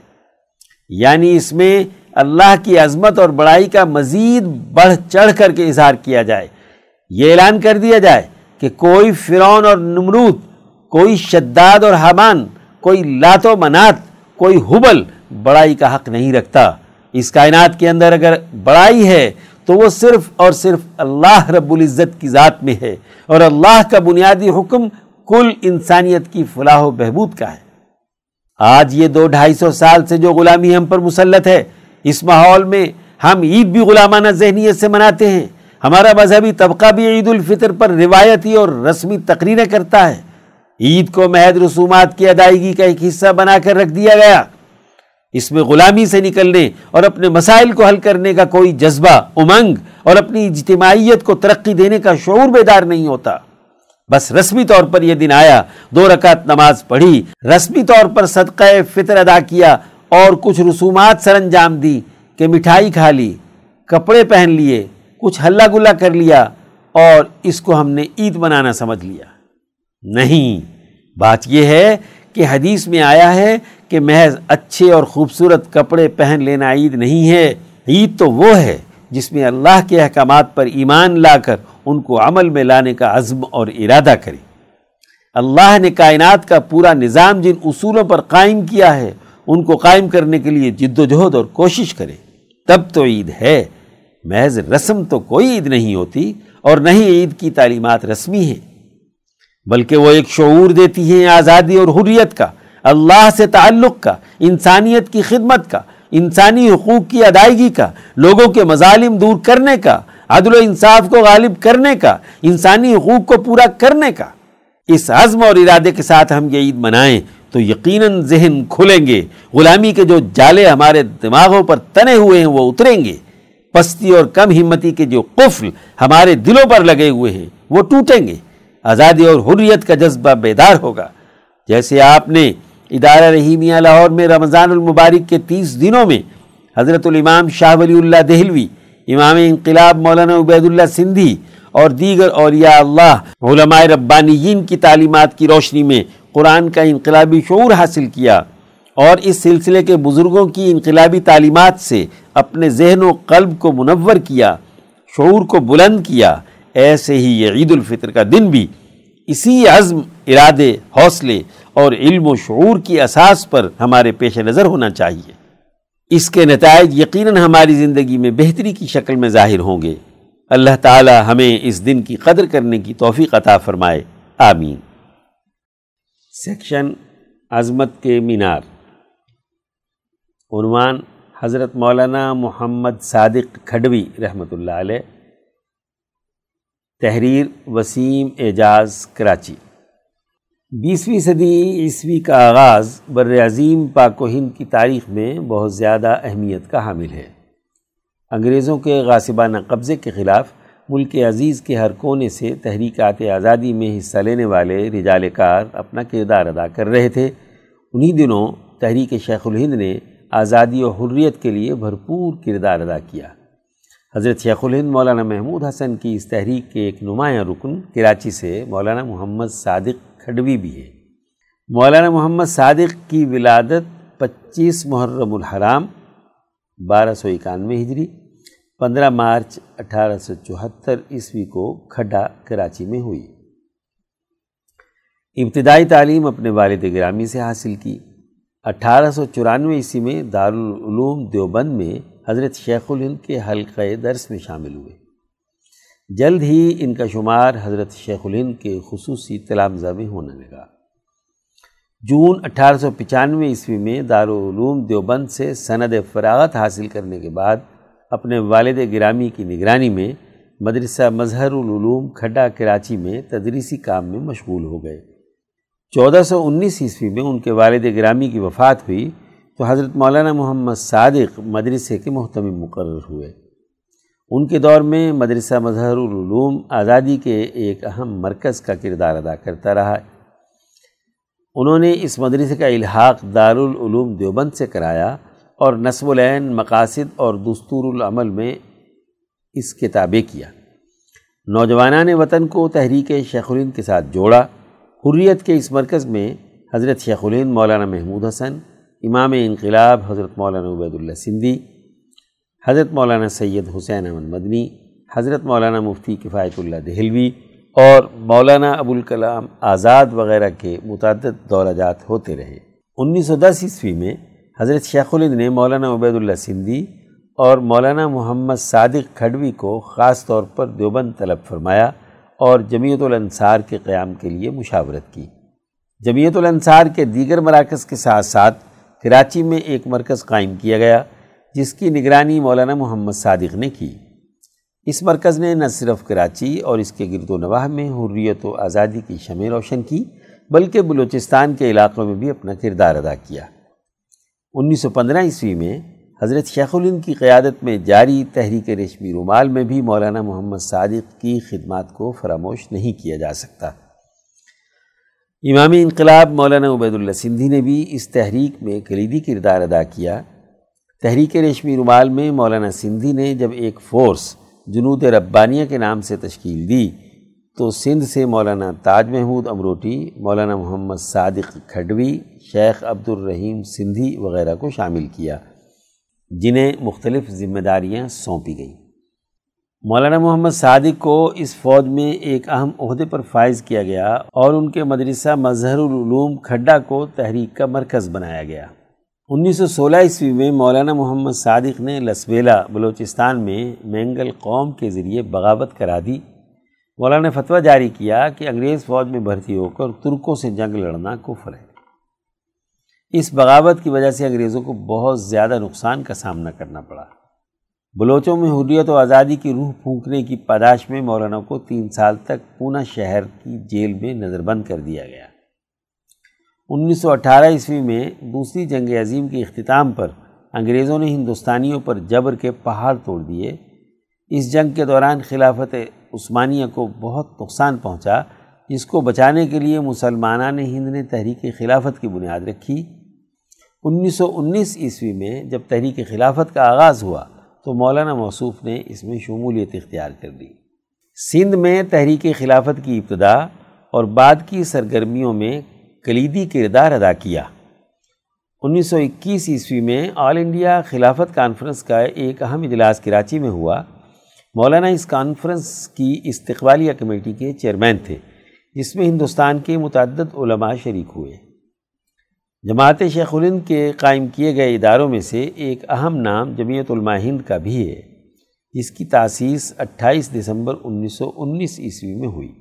یعنی اس میں اللہ کی عظمت اور بڑائی کا مزید بڑھ چڑھ کر کے اظہار کیا جائے۔ یہ اعلان کر دیا جائے کہ کوئی فرعون اور نمرود، کوئی شداد اور حمان کوئی لات و منات، کوئی حبل بڑائی کا حق نہیں رکھتا۔ اس کائنات کے اندر اگر بڑائی ہے تو وہ صرف اور صرف اللہ رب العزت کی ذات میں ہے اور اللہ کا بنیادی حکم کل انسانیت کی فلاح و بہبود کا ہے۔ آج یہ دو ڈھائی سو سال سے جو غلامی ہم پر مسلط ہے، اس ماحول میں ہم عید بھی غلامانہ ذہنیت سے مناتے ہیں۔ ہمارا مذہبی طبقہ بھی عید الفطر پر روایتی اور رسمی تقریریں کرتا ہے۔ عید کو محض رسومات کی ادائیگی کا ایک حصہ بنا کر رکھ دیا گیا۔ اس میں غلامی سے نکلنے اور اپنے مسائل کو حل کرنے کا کوئی جذبہ، امنگ اور اپنی اجتماعیت کو ترقی دینے کا شعور بیدار نہیں ہوتا۔ بس رسمی طور پر یہ دن آیا، دو رکعت نماز پڑھی، رسمی طور پر صدقہ فطر ادا کیا اور کچھ رسومات سر انجام دی کہ مٹھائی کھا لی، کپڑے پہن لیے، کچھ ہلا گلا کر لیا اور اس کو ہم نے عید منانا سمجھ لیا۔ نہیں، بات یہ ہے کہ حدیث میں آیا ہے کہ محض اچھے اور خوبصورت کپڑے پہن لینا عید نہیں ہے۔ عید تو وہ ہے جس میں اللہ کے احکامات پر ایمان لا کر ان کو عمل میں لانے کا عزم اور ارادہ کرے اللہ نے کائنات کا پورا نظام جن اصولوں پر قائم کیا ہے، ان کو قائم کرنے کے لیے جد و جہد اور کوشش کرے تب تو عید ہے۔ محض رسم تو کوئی عید نہیں ہوتی اور نہ ہی عید کی تعلیمات رسمی ہیں۔ بلکہ وہ ایک شعور دیتی ہیں آزادی اور حریت کا، اللہ سے تعلق کا، انسانیت کی خدمت کا، انسانی حقوق کی ادائیگی کا، لوگوں کے مظالم دور کرنے کا، عدل و انصاف کو غالب کرنے کا، انسانی حقوق کو پورا کرنے کا۔ اس عزم اور ارادے کے ساتھ ہم یہ عید منائیں تو یقیناً ذہن کھلیں گے، غلامی کے جو جالے ہمارے دماغوں پر تنے ہوئے ہیں وہ اتریں گے۔ پستی اور کم ہمتی کے جو قفل ہمارے دلوں پر لگے ہوئے ہیں وہ ٹوٹیں گے۔ آزادی اور حریت کا جذبہ بیدار ہوگا۔ جیسے آپ نے ادارہ رحیمیہ لاہور میں رمضان المبارک کے تیس دنوں میں حضرت الامام شاہ ولی اللہ دہلوی، امام انقلاب مولانا عبید اللہ سندھی اور دیگر اولیاء اللہ، علماء ربانیین کی تعلیمات کی روشنی میں قرآن کا انقلابی شعور حاصل کیا اور اس سلسلے کے بزرگوں کی انقلابی تعلیمات سے اپنے ذہن و قلب کو منور کیا، شعور کو بلند کیا۔ ایسے ہی یہ عید الفطر کا دن بھی اسی عزم، ارادے، حوصلے اور علم و شعور کی اساس پر ہمارے پیش نظر ہونا چاہیے۔ اس کے نتائج یقیناً ہماری زندگی میں بہتری کی شکل میں ظاہر ہوں گے۔ اللہ تعالی ہمیں اس دن کی قدر کرنے کی توفیق عطا فرمائے۔ آمین۔ سیکشن عظمت کے مینار۔ عنوان حضرت مولانا محمد صادق کھڈوی رحمۃ اللہ علیہ۔ تحریر وسیم اعجاز کراچی۔ بیسویں صدی عیسوی کا آغاز بر عظیم پاک و ہند کی تاریخ میں بہت زیادہ اہمیت کا حامل ہے۔ انگریزوں کے غاسبانہ قبضے کے خلاف ملک عزیز کے ہر کونے سے تحریکات آزادی میں حصہ لینے والے رجال کار اپنا کردار ادا کر رہے تھے۔ انہی دنوں تحریک شیخ الہند نے آزادی و حریت کے لیے بھرپور کردار ادا کیا۔ حضرت شیخ الہند مولانا محمود حسن کی اس تحریک کے ایک نمایاں رکن کراچی سے مولانا محمد صادق کھڈوی بھی ہے مولانا محمد صادق کی ولادت پچیس محرم الحرام بارہ سو اکانوے ہجری، پندرہ مارچ اٹھارہ سو چوہتر عیسوی کو کھڈا کراچی میں ہوئی۔ ابتدائی تعلیم اپنے والد گرامی سے حاصل کی۔ اٹھارہ سو چورانوے عیسوی میں دارالعلوم دیوبند میں حضرت شیخ الہند کے حلقہ درس میں شامل ہوئے۔ جلد ہی ان کا شمار حضرت شیخ الہند کے خصوصی تلامزہ میں ہونے لگا۔ جون اٹھارہ سو پچانوے عیسوی میں دارالعلوم دیوبند سے سند فراغت حاصل کرنے کے بعد اپنے والد گرامی کی نگرانی میں مدرسہ مظہر العلوم کھڈا کراچی میں تدریسی کام میں مشغول ہو گئے۔ چودہ سو انیس عیسوی میں ان کے والد گرامی کی وفات ہوئی۔ تو حضرت مولانا محمد صادق مدرسے کے محتمم مقرر ہوئے۔ ان کے دور میں مدرسہ مظہر العلوم آزادی کے ایک اہم مرکز کا کردار ادا کرتا رہا۔ انہوں نے اس مدرسے کا الحاق دارالعلوم دیوبند سے کرایا اور نصب العین مقاصد اور دستور العمل میں اس کتابیں کیا۔ نوجوانان وطن کو تحریک شیخ الند کے ساتھ جوڑا۔ حریت کے اس مرکز میں حضرت شیخ الند مولانا محمود حسن امام انقلاب حضرت مولانا عبید اللہ سندھی، حضرت مولانا سید حسین احمد مدنی، حضرت مولانا مفتی کفایت اللہ دہلوی اور مولانا ابوالکلام آزاد وغیرہ کے متعدد دورہ جات ہوتے رہے۔ انیس سو دس عیسوی میں حضرت شیخ الند نے مولانا عبید اللہ سندھی اور مولانا محمد صادق کھڈوی کو خاص طور پر دیوبند طلب فرمایا اور جمیعت الانصار کے قیام کے لیے مشاورت کی۔ جمیعت الانصار کے دیگر مراکز کے ساتھ ساتھ کراچی میں ایک مرکز قائم کیا گیا، جس کی نگرانی مولانا محمد صادق نے کی۔ اس مرکز نے نہ صرف کراچی اور اس کے گرد و نواح میں حریت و آزادی کی شمع روشن کی، بلکہ بلوچستان کے علاقوں میں بھی اپنا کردار ادا کیا۔ انیس سو پندرہ عیسوی میں حضرت شیخ الند کی قیادت میں جاری تحریک ریشمی رومال میں بھی مولانا محمد صادق کی خدمات کو فراموش نہیں کیا جا سکتا۔ امامی انقلاب مولانا عبید اللہ سندھی نے بھی اس تحریک میں کلیدی کردار ادا کیا۔ تحریک ریشمی رومال میں مولانا سندھی نے جب ایک فورس جنود ربانیہ کے نام سے تشکیل دی، تو سندھ سے مولانا تاج محمود امروٹی، مولانا محمد صادق کھڈوی، شیخ عبد الرحیم سندھی وغیرہ کو شامل کیا، جنہیں مختلف ذمہ داریاں سونپی گئیں۔ مولانا محمد صادق کو اس فوج میں ایک اہم عہدے پر فائز کیا گیا اور ان کے مدرسہ مظہر العلوم کھڈا کو تحریک کا مرکز بنایا گیا۔ انیس سو سولہ عیسوی میں مولانا محمد صادق نے لسویلا، بلوچستان میں مینگل قوم کے ذریعے بغاوت کرا دی۔ مولانا نے فتویٰ جاری کیا کہ انگریز فوج میں بھرتی ہو کر ترکوں سے جنگ لڑنا کفر ہے۔ اس بغاوت کی وجہ سے انگریزوں کو بہت زیادہ نقصان کا سامنا کرنا پڑا۔ بلوچوں میں حریت و آزادی کی روح پھونکنے کی پاداش میں مولانا کو تین سال تک پونہ شہر کی جیل میں نظر بند کر دیا گیا۔ انیس سو اٹھارہ عیسوی میں دوسری جنگ عظیم کے اختتام پر انگریزوں نے ہندوستانیوں پر جبر کے پہاڑ توڑ دیے۔ اس جنگ کے دوران خلافت عثمانیہ کو بہت نقصان پہنچا، جس کو بچانے کے لیے مسلمانان ہند نے تحریک خلافت کی بنیاد رکھی۔ انیس سو انیس عیسوی میں جب تحریک خلافت کا آغاز ہوا تو مولانا موصوف نے اس میں شمولیت اختیار کر دی۔ سندھ میں تحریک خلافت کی ابتدا اور بعد کی سرگرمیوں میں کلیدی کردار ادا کیا۔ انیس سو اکیس عیسوی میں آل انڈیا خلافت کانفرنس کا ایک اہم اجلاس کراچی میں ہوا۔ مولانا اس کانفرنس کی استقبالیہ کمیٹی کے چیئرمین تھے، جس میں ہندوستان کے متعدد علماء شریک ہوئے۔ جماعت شیخ الند کے قائم کیے گئے اداروں میں سے ایک اہم نام جمعیت علماء ہند کا بھی ہے۔ جس کی تاسیس اٹھائیس دسمبر انیس سو انیس عیسوی میں ہوئی۔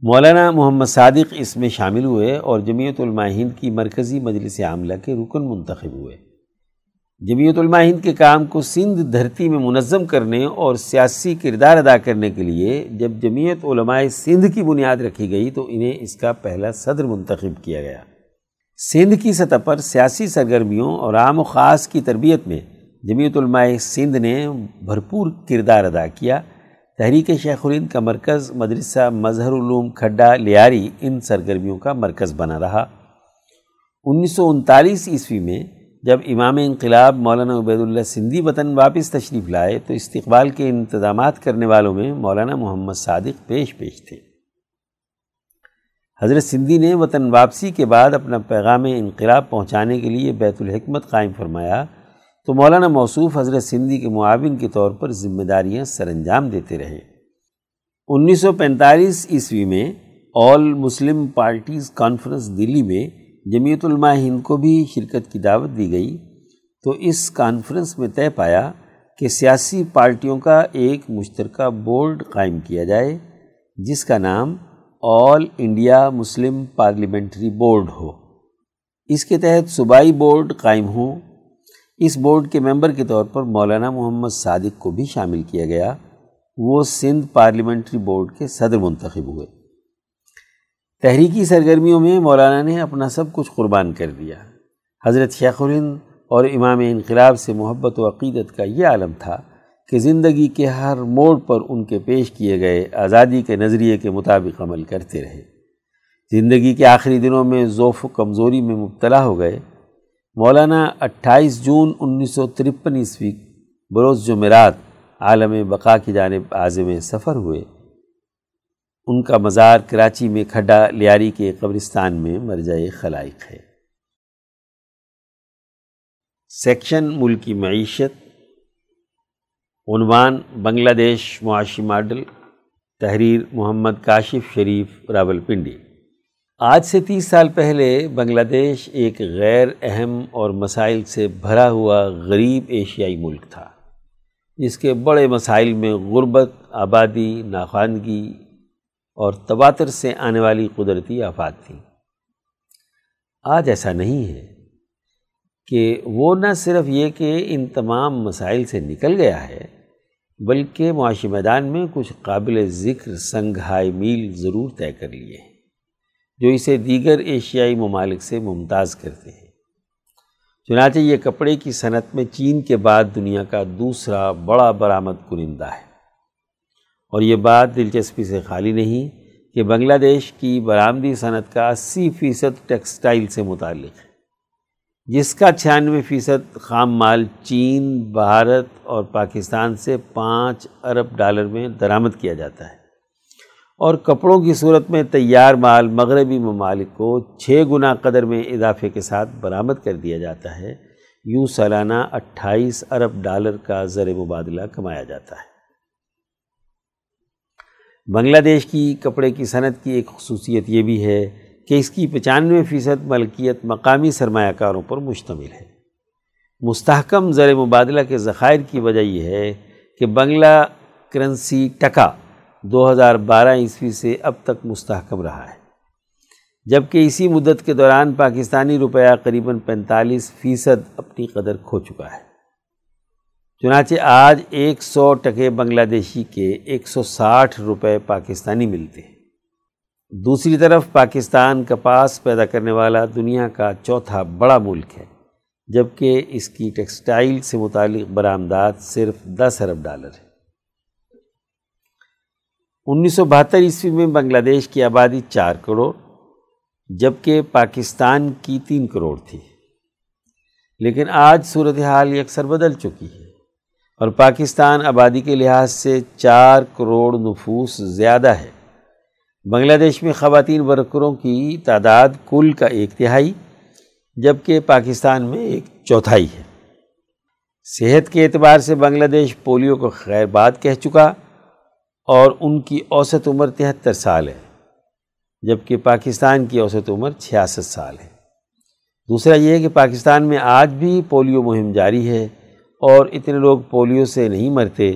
مولانا محمد صادق اس میں شامل ہوئے اور جمعیت علماء ہند کی مرکزی مجلس عاملہ کے رکن منتخب ہوئے۔ جمعیت علماء ہند کے کام کو سندھ دھرتی میں منظم کرنے اور سیاسی کردار ادا کرنے کے لیے جب جمعیت علماء سندھ کی بنیاد رکھی گئی تو انہیں اس کا پہلا صدر منتخب کیا گیا۔ سندھ کی سطح پر سیاسی سرگرمیوں اور عام و خاص کی تربیت میں جمعیت علماء سندھ نے بھرپور کردار ادا کیا۔ تحریک شیخ الند کا مرکز مدرسہ، مظہر علوم، کھڈا، لیاری ان سرگرمیوں کا مرکز بنا رہا۔ انیس سو انتالیس عیسوی میں جب امام انقلاب مولانا عبید اللہ سندھی وطن واپس تشریف لائے تو استقبال کے انتظامات کرنے والوں میں مولانا محمد صادق پیش پیش تھے۔ حضرت سندھی نے وطن واپسی کے بعد اپنا پیغام انقلاب پہنچانے کے لیے بیت الحکمت قائم فرمایا۔ تو مولانا موصوف حضرت سندھی کے معاون کے طور پر ذمہ داریاں سر انجام دیتے رہے۔ انیس سو پینتالیس عیسوی میں آل مسلم پارٹیز کانفرنس دلی میں جمعیت علماء ہند کو بھی شرکت کی دعوت دی گئی تو اس کانفرنس میں طے پایا کہ سیاسی پارٹیوں کا ایک مشترکہ بورڈ قائم کیا جائے، جس کا نام All India Muslim Parliamentary Board ہو۔ اس کے تحت صوبائی بورڈ قائم ہوں۔ اس بورڈ کے ممبر کے طور پر مولانا محمد صادق کو بھی شامل کیا گیا۔ وہ سندھ پارلیمنٹری بورڈ کے صدر منتخب ہوئے۔ تحریکی سرگرمیوں میں مولانا نے اپنا سب کچھ قربان کر دیا۔ حضرت شیخ الہند اور امام انقلاب سے محبت و عقیدت کا یہ عالم تھا کہ زندگی کے ہر موڑ پر ان کے پیش کیے گئے آزادی کے نظریے کے مطابق عمل کرتے رہے۔ زندگی کے آخری دنوں میں ذوف و کمزوری میں مبتلا ہو گئے۔ مولانا اٹھائیس جون انیس سو ترپن عیسوی بروز جمعرات عالم بقا کی جانب عازم سفر ہوئے۔ ان کا مزار کراچی میں کھڈا لیاری کے قبرستان میں مرجع خلائق ہے۔ سیکشن ملکی معیشت، عنوان بنگلہ دیش معاشی ماڈل، تحریر محمد کاشف شریف، راول پنڈی۔ آج سے تیس سال پہلے بنگلہ دیش ایک غیر اہم اور مسائل سے بھرا ہوا غریب ایشیائی ملک تھا۔ جس کے بڑے مسائل میں غربت، آبادی ناخواندگی اور تباتر سے آنے والی قدرتی آفات تھیں آج ایسا نہیں ہے کہ وہ نہ صرف یہ کہ ان تمام مسائل سے نکل گیا ہے، بلکہ معاشی میدان میں کچھ قابل ذکر سنگ ہائی میل ضرور طے کر لیے ہیں، جو اسے دیگر ایشیائی ممالک سے ممتاز کرتے ہیں۔ چنانچہ یہ کپڑے کی صنعت میں چین کے بعد دنیا کا دوسرا بڑا برآمد کنندہ ہے۔ اور یہ بات دلچسپی سے خالی نہیں کہ بنگلہ دیش کی برآمدی صنعت کا اسی فیصد ٹیکسٹائل سے متعلق ہے، جس کا چھیانوے فیصد خام مال چین، بھارت اور پاکستان سے پانچ ارب ڈالر میں درآمد کیا جاتا ہے۔ اور کپڑوں کی صورت میں تیار مال مغربی ممالک کو چھ گنا قدر میں اضافے کے ساتھ برآمد کر دیا جاتا ہے۔ یوں سالانہ اٹھائیس ارب ڈالر کا زر مبادلہ کمایا جاتا ہے۔ بنگلہ دیش کی کپڑے کی صنعت کی ایک خصوصیت یہ بھی ہے کہ اس کی پچانوے فیصد ملکیت مقامی سرمایہ کاروں پر مشتمل ہے۔ مستحکم زر مبادلہ کے ذخائر کی وجہ یہ ہے کہ بنگلہ کرنسی ٹکا دو ہزار بارہ عیسوی سے اب تک مستحکم رہا ہے۔ جبکہ اسی مدت کے دوران پاکستانی روپیہ قریباً پینتالیس فیصد اپنی قدر کھو چکا ہے۔ چنانچہ آج ایک سو ٹکے بنگلہ دیشی کے ایک سو ساٹھ روپے پاکستانی ملتے ہیں۔ دوسری طرف پاکستان کپاس پیدا کرنے والا دنیا کا چوتھا بڑا ملک ہے، جبکہ اس کی ٹیکسٹائل سے متعلق برآمدات صرف دس ارب ڈالر ہے انیس سو بہتر عیسوی میں بنگلہ دیش کی آبادی چار کروڑ، جبکہ پاکستان کی تین کروڑ تھی۔ لیکن آج صورتحال یکسر بدل چکی ہے۔ اور پاکستان آبادی کے لحاظ سے چار کروڑ نفوس زیادہ ہے۔ بنگلہ دیش میں خواتین ورکروں کی تعداد کل کا ایک تہائی، جبکہ پاکستان میں ایک چوتھائی ہے۔ صحت کے اعتبار سے بنگلہ دیش پولیو کو خیر بات کہہ چکا اور ان کی اوسط عمر تہتر سال ہے، جبکہ پاکستان کی اوسط عمر چھیاسٹھ سال ہے۔ دوسرا یہ ہے کہ پاکستان میں آج بھی پولیو مہم جاری ہے۔ اور اتنے لوگ پولیو سے نہیں مرتے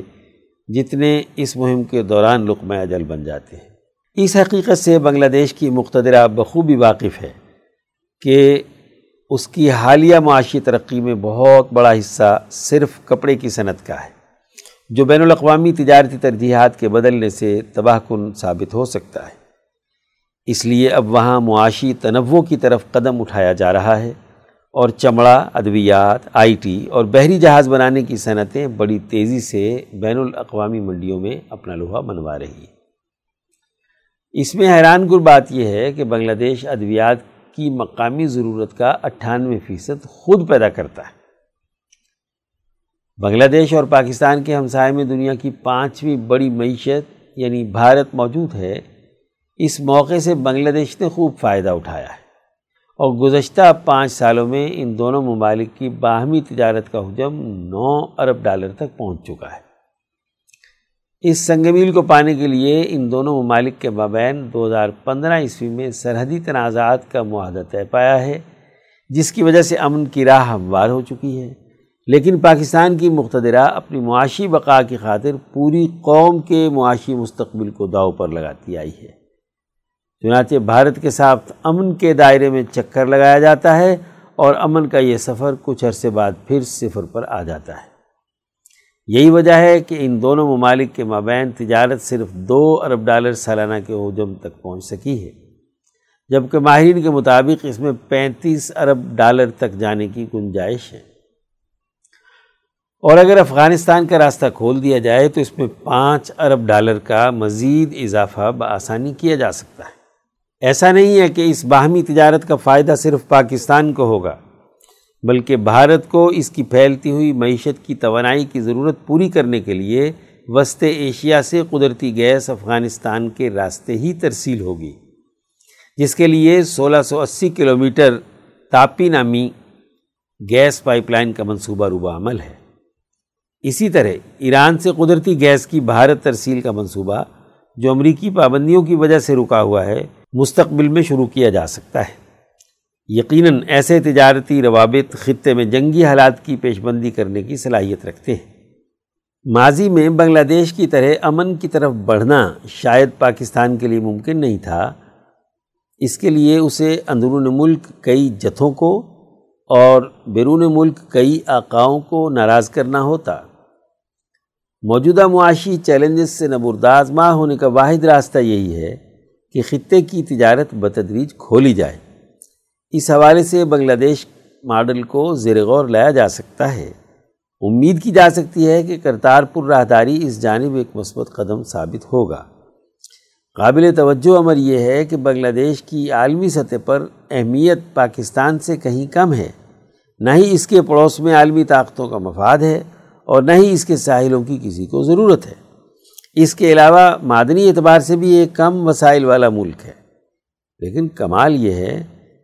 جتنے اس مہم کے دوران لقمہ اجل بن جاتے ہیں۔ اس حقیقت سے بنگلہ دیش کی مقتدرہ بخوبی واقف ہے کہ اس کی حالیہ معاشی ترقی میں بہت بڑا حصہ صرف کپڑے کی صنعت کا ہے، جو بین الاقوامی تجارتی ترجیحات کے بدلنے سے تباہ کن ثابت ہو سکتا ہے۔ اس لیے اب وہاں معاشی تنوع کی طرف قدم اٹھایا جا رہا ہے۔ اور چمڑا، ادویات، آئی ٹی اور بحری جہاز بنانے کی صنعتیں بڑی تیزی سے بین الاقوامی منڈیوں میں اپنا لوہا منوا رہی ہیں۔ اس میں حیران گر بات یہ ہے کہ بنگلہ دیش ادویات کی مقامی ضرورت کا اٹھانوے فیصد خود پیدا کرتا ہے۔ بنگلہ دیش اور پاکستان کے ہمسائے میں دنیا کی پانچویں بڑی معیشت یعنی بھارت، موجود ہے۔ اس موقع سے بنگلہ دیش نے خوب فائدہ اٹھایا ہے۔ اور گزشتہ پانچ سالوں میں ان دونوں ممالک کی باہمی تجارت کا حجم نو ارب ڈالر تک پہنچ چکا ہے۔ اس سنگمیل کو پانے کے لیے ان دونوں ممالک کے مابین دو ہزار پندرہ عیسوی میں سرحدی تنازعات کا معاہدہ طے پایا ہے، جس کی وجہ سے امن کی راہ ہموار ہو چکی ہے۔ لیکن پاکستان کی مقتدرہ اپنی معاشی بقا کی خاطر پوری قوم کے معاشی مستقبل کو داؤ پر لگاتی آئی ہے۔ چنانچہ بھارت کے ساتھ امن کے دائرے میں چکر لگایا جاتا ہے اور امن کا یہ سفر کچھ عرصے بعد پھر صفر پر آ جاتا ہے۔ یہی وجہ ہے کہ ان دونوں ممالک کے مابین تجارت صرف دو ارب ڈالر سالانہ کے حجم تک پہنچ سکی ہے، جبکہ ماہرین کے مطابق اس میں پینتیس ارب ڈالر تک جانے کی گنجائش ہے۔ اور اگر افغانستان کا راستہ کھول دیا جائے تو اس میں پانچ ارب ڈالر کا مزید اضافہ بآسانی کیا جا سکتا ہے۔ ایسا نہیں ہے کہ اس باہمی تجارت کا فائدہ صرف پاکستان کو ہوگا، بلکہ بھارت کو اس کی پھیلتی ہوئی معیشت کی توانائی کی ضرورت پوری کرنے کے لیے وسط ایشیا سے قدرتی گیس افغانستان کے راستے ہی ترسیل ہوگی، جس کے لیے سولہ سو اسی کلو میٹر تاپی نامی گیس پائپ لائن کا منصوبہ روبہ عمل ہے۔ اسی طرح ایران سے قدرتی گیس کی بھارت ترسیل کا منصوبہ جو امریکی پابندیوں کی وجہ سے رکا ہوا ہے، مستقبل میں شروع کیا جا سکتا ہے۔ یقیناً ایسے تجارتی روابط خطے میں جنگی حالات کی پیش بندی کرنے کی صلاحیت رکھتے ہیں۔ ماضی میں بنگلہ دیش کی طرح امن کی طرف بڑھنا شاید پاکستان کے لیے ممکن نہیں تھا۔ اس کے لیے اسے اندرون ملک کئی جتھوں کو اور بیرون ملک کئی آقاؤں کو ناراض کرنا ہوتا۔ موجودہ معاشی چیلنجز سے نبرداز ماہ ہونے کا واحد راستہ یہی ہے کہ خطے کی تجارت بتدریج کھولی جائے۔ اس حوالے سے بنگلہ دیش ماڈل کو زیر غور لایا جا سکتا ہے۔ امید کی جا سکتی ہے کہ کرتارپور راہداری اس جانب ایک مثبت قدم ثابت ہوگا۔ قابل توجہ عمر یہ ہے کہ بنگلہ دیش کی عالمی سطح پر اہمیت پاکستان سے کہیں کم ہے۔ نہ ہی اس کے پڑوس میں عالمی طاقتوں کا مفاد ہے۔ اور نہ ہی اس کے ساحلوں کی کسی کو ضرورت ہے۔ اس کے علاوہ معدنی اعتبار سے بھی ایک کم وسائل والا ملک ہے۔ لیکن کمال یہ ہے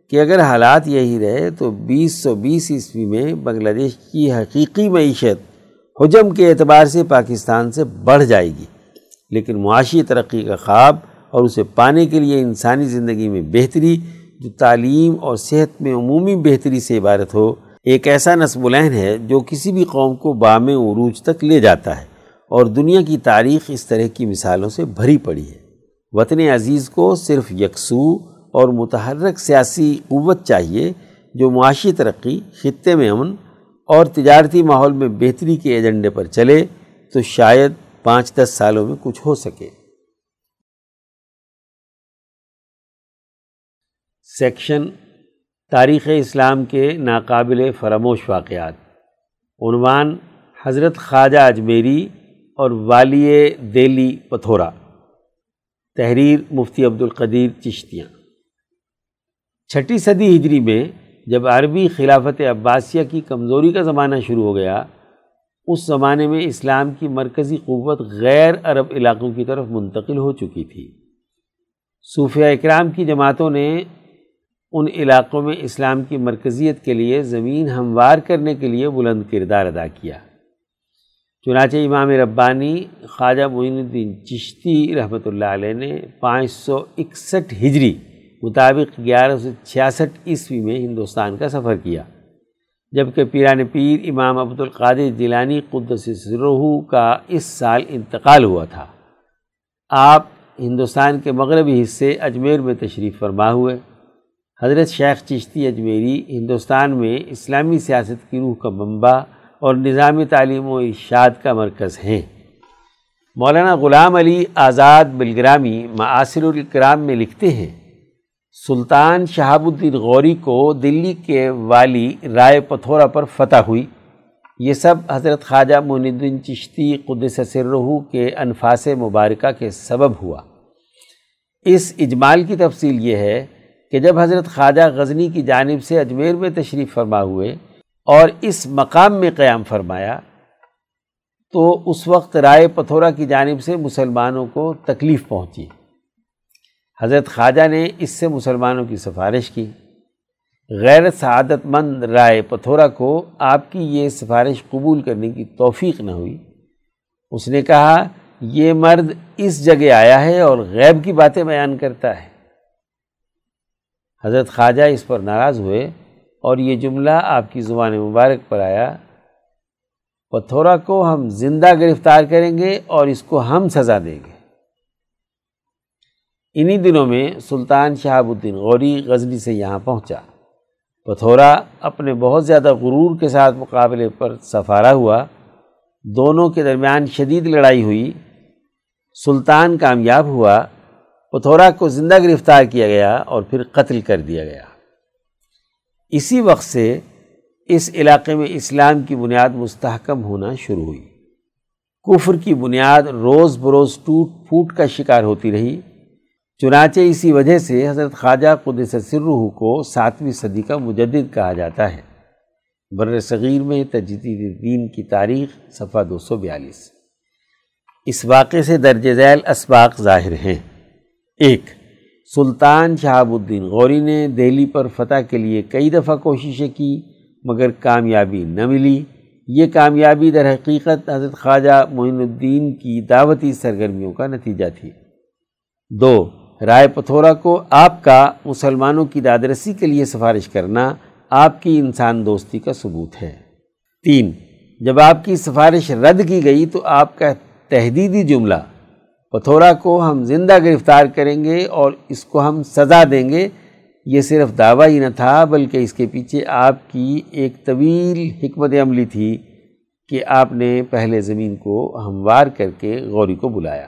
کہ اگر حالات یہی رہے تو بیس سو بیس عیسوی میں بنگلہ دیش کی حقیقی معیشت حجم کے اعتبار سے پاکستان سے بڑھ جائے گی۔ لیکن معاشی ترقی کا خواب اور اسے پانے کے لیے انسانی زندگی میں بہتری، جو تعلیم اور صحت میں عمومی بہتری سے عبارت ہو ایک ایسا نصب العین ہے جو کسی بھی قوم کو بام عروج تک لے جاتا ہے اور دنیا کی تاریخ اس طرح کی مثالوں سے بھری پڑی ہے۔ وطن عزیز کو صرف یکسو اور متحرک سیاسی قوت چاہیے جو معاشی ترقی، خطے میں امن اور تجارتی ماحول میں بہتری کے ایجنڈے پر چلے تو شاید پانچ دس سالوں میں کچھ ہو سکے۔ سیکشن تاریخ اسلام کے ناقابل فراموش واقعات۔ عنوان حضرت خواجہ اجمیری اور والی دہلی پتھورا۔ تحریر مفتی عبد القدیر چشتیاں۔ چھٹی صدی ہجری میں جب عربی خلافت عباسیہ کی کمزوری کا زمانہ شروع ہو گیا، اس زمانے میں اسلام کی مرکزی قوت غیر عرب علاقوں کی طرف منتقل ہو چکی تھی۔ صوفیہ اکرام کی جماعتوں نے ان علاقوں میں اسلام کی مرکزیت کے لیے زمین ہموار کرنے کے لیے بلند کردار ادا کیا۔ چنانچہ امام ربانی خواجہ معین الدین چشتی رحمۃ اللہ علیہ نے پانچ سو اکسٹھ ہجری مطابق گیارہ سو چھیاسٹھ عیسوی میں ہندوستان کا سفر کیا، جبکہ پیران پیر امام عبد القادر جیلانی قدس سروح کا اس سال انتقال ہوا تھا۔ آپ ہندوستان کے مغربی حصے اجمیر میں تشریف فرما ہوئے۔ حضرت شیخ چشتی اجمیری ہندوستان میں اسلامی سیاست کی روح کا منبع اور نظامی تعلیم و ارشاد کا مرکز ہیں۔ مولانا غلام علی آزاد بلگرامی معاصر الکرام میں لکھتے ہیں، سلطان شہاب الدین غوری کو دلی کے والی رائے پتھورا پر فتح ہوئی۔ یہ سب حضرت خواجہ معین الدین چشتی قدس سرہو کے انفاس مبارکہ کے سبب ہوا۔ اس اجمال کی تفصیل یہ ہے کہ جب حضرت خواجہ غزنی کی جانب سے اجمیر میں تشریف فرما ہوئے اور اس مقام میں قیام فرمایا، تو اس وقت رائے پتھورا کی جانب سے مسلمانوں کو تکلیف پہنچی۔ حضرت خواجہ نے اس سے مسلمانوں کی سفارش کی۔ غیر سعادت مند رائے پتھورا کو آپ کی یہ سفارش قبول کرنے کی توفیق نہ ہوئی۔ اس نے کہا، یہ مرد اس جگہ آیا ہے اور غیب کی باتیں بیان کرتا ہے۔ حضرت خواجہ اس پر ناراض ہوئے اور یہ جملہ آپ کی زبان مبارک پر آیا پتھورا کو ہم زندہ گرفتار کریں گے اور اس کو ہم سزا دیں گے۔ انہی دنوں میں سلطان شہاب الدین غوری غزنی سے یہاں پہنچا۔ پتھورا اپنے بہت زیادہ غرور کے ساتھ مقابلے پر سفارہ ہوا۔ دونوں کے درمیان شدید لڑائی ہوئی۔ سلطان کامیاب ہوا۔ پتھورا کو زندہ گرفتار کیا گیا اور پھر قتل کر دیا گیا۔ اسی وقت سے اس علاقے میں اسلام کی بنیاد مستحکم ہونا شروع ہوئی۔ کفر کی بنیاد روز بروز ٹوٹ پھوٹ کا شکار ہوتی رہی۔ چنانچہ اسی وجہ سے حضرت خواجہ قدس سرح کو ساتویں صدی کا مجدد کہا جاتا ہے۔ بر صغیر میں تجدید دین کی تاریخ صفحہ دو سو بیالیس۔ اس واقعے سے درج ذیل اسباق ظاہر ہیں۔ ایک، سلطان شہاب الدین غوری نے دہلی پر فتح کے لیے کئی دفعہ کوششیں کی، مگر کامیابی نہ ملی۔ یہ کامیابی در حقیقت حضرت خواجہ معین الدین کی دعوتی سرگرمیوں کا نتیجہ تھی۔ دو، رائے پتھورا کو آپ کا، مسلمانوں کی دادرسی کے لیے سفارش کرنا آپ کی انسان دوستی کا ثبوت ہے۔ تین، جب آپ کی سفارش رد کی گئی تو آپ کا تحدیدی جملہ پتھورا کو ہم زندہ گرفتار کریں گے اور اس کو ہم سزا دیں گے۔ یہ صرف دعویٰ ہی نہ تھا، بلکہ اس کے پیچھے آپ کی ایک طویل حکمت عملی تھی کہ آپ نے پہلے زمین کو ہموار کر کے غوری کو بلایا۔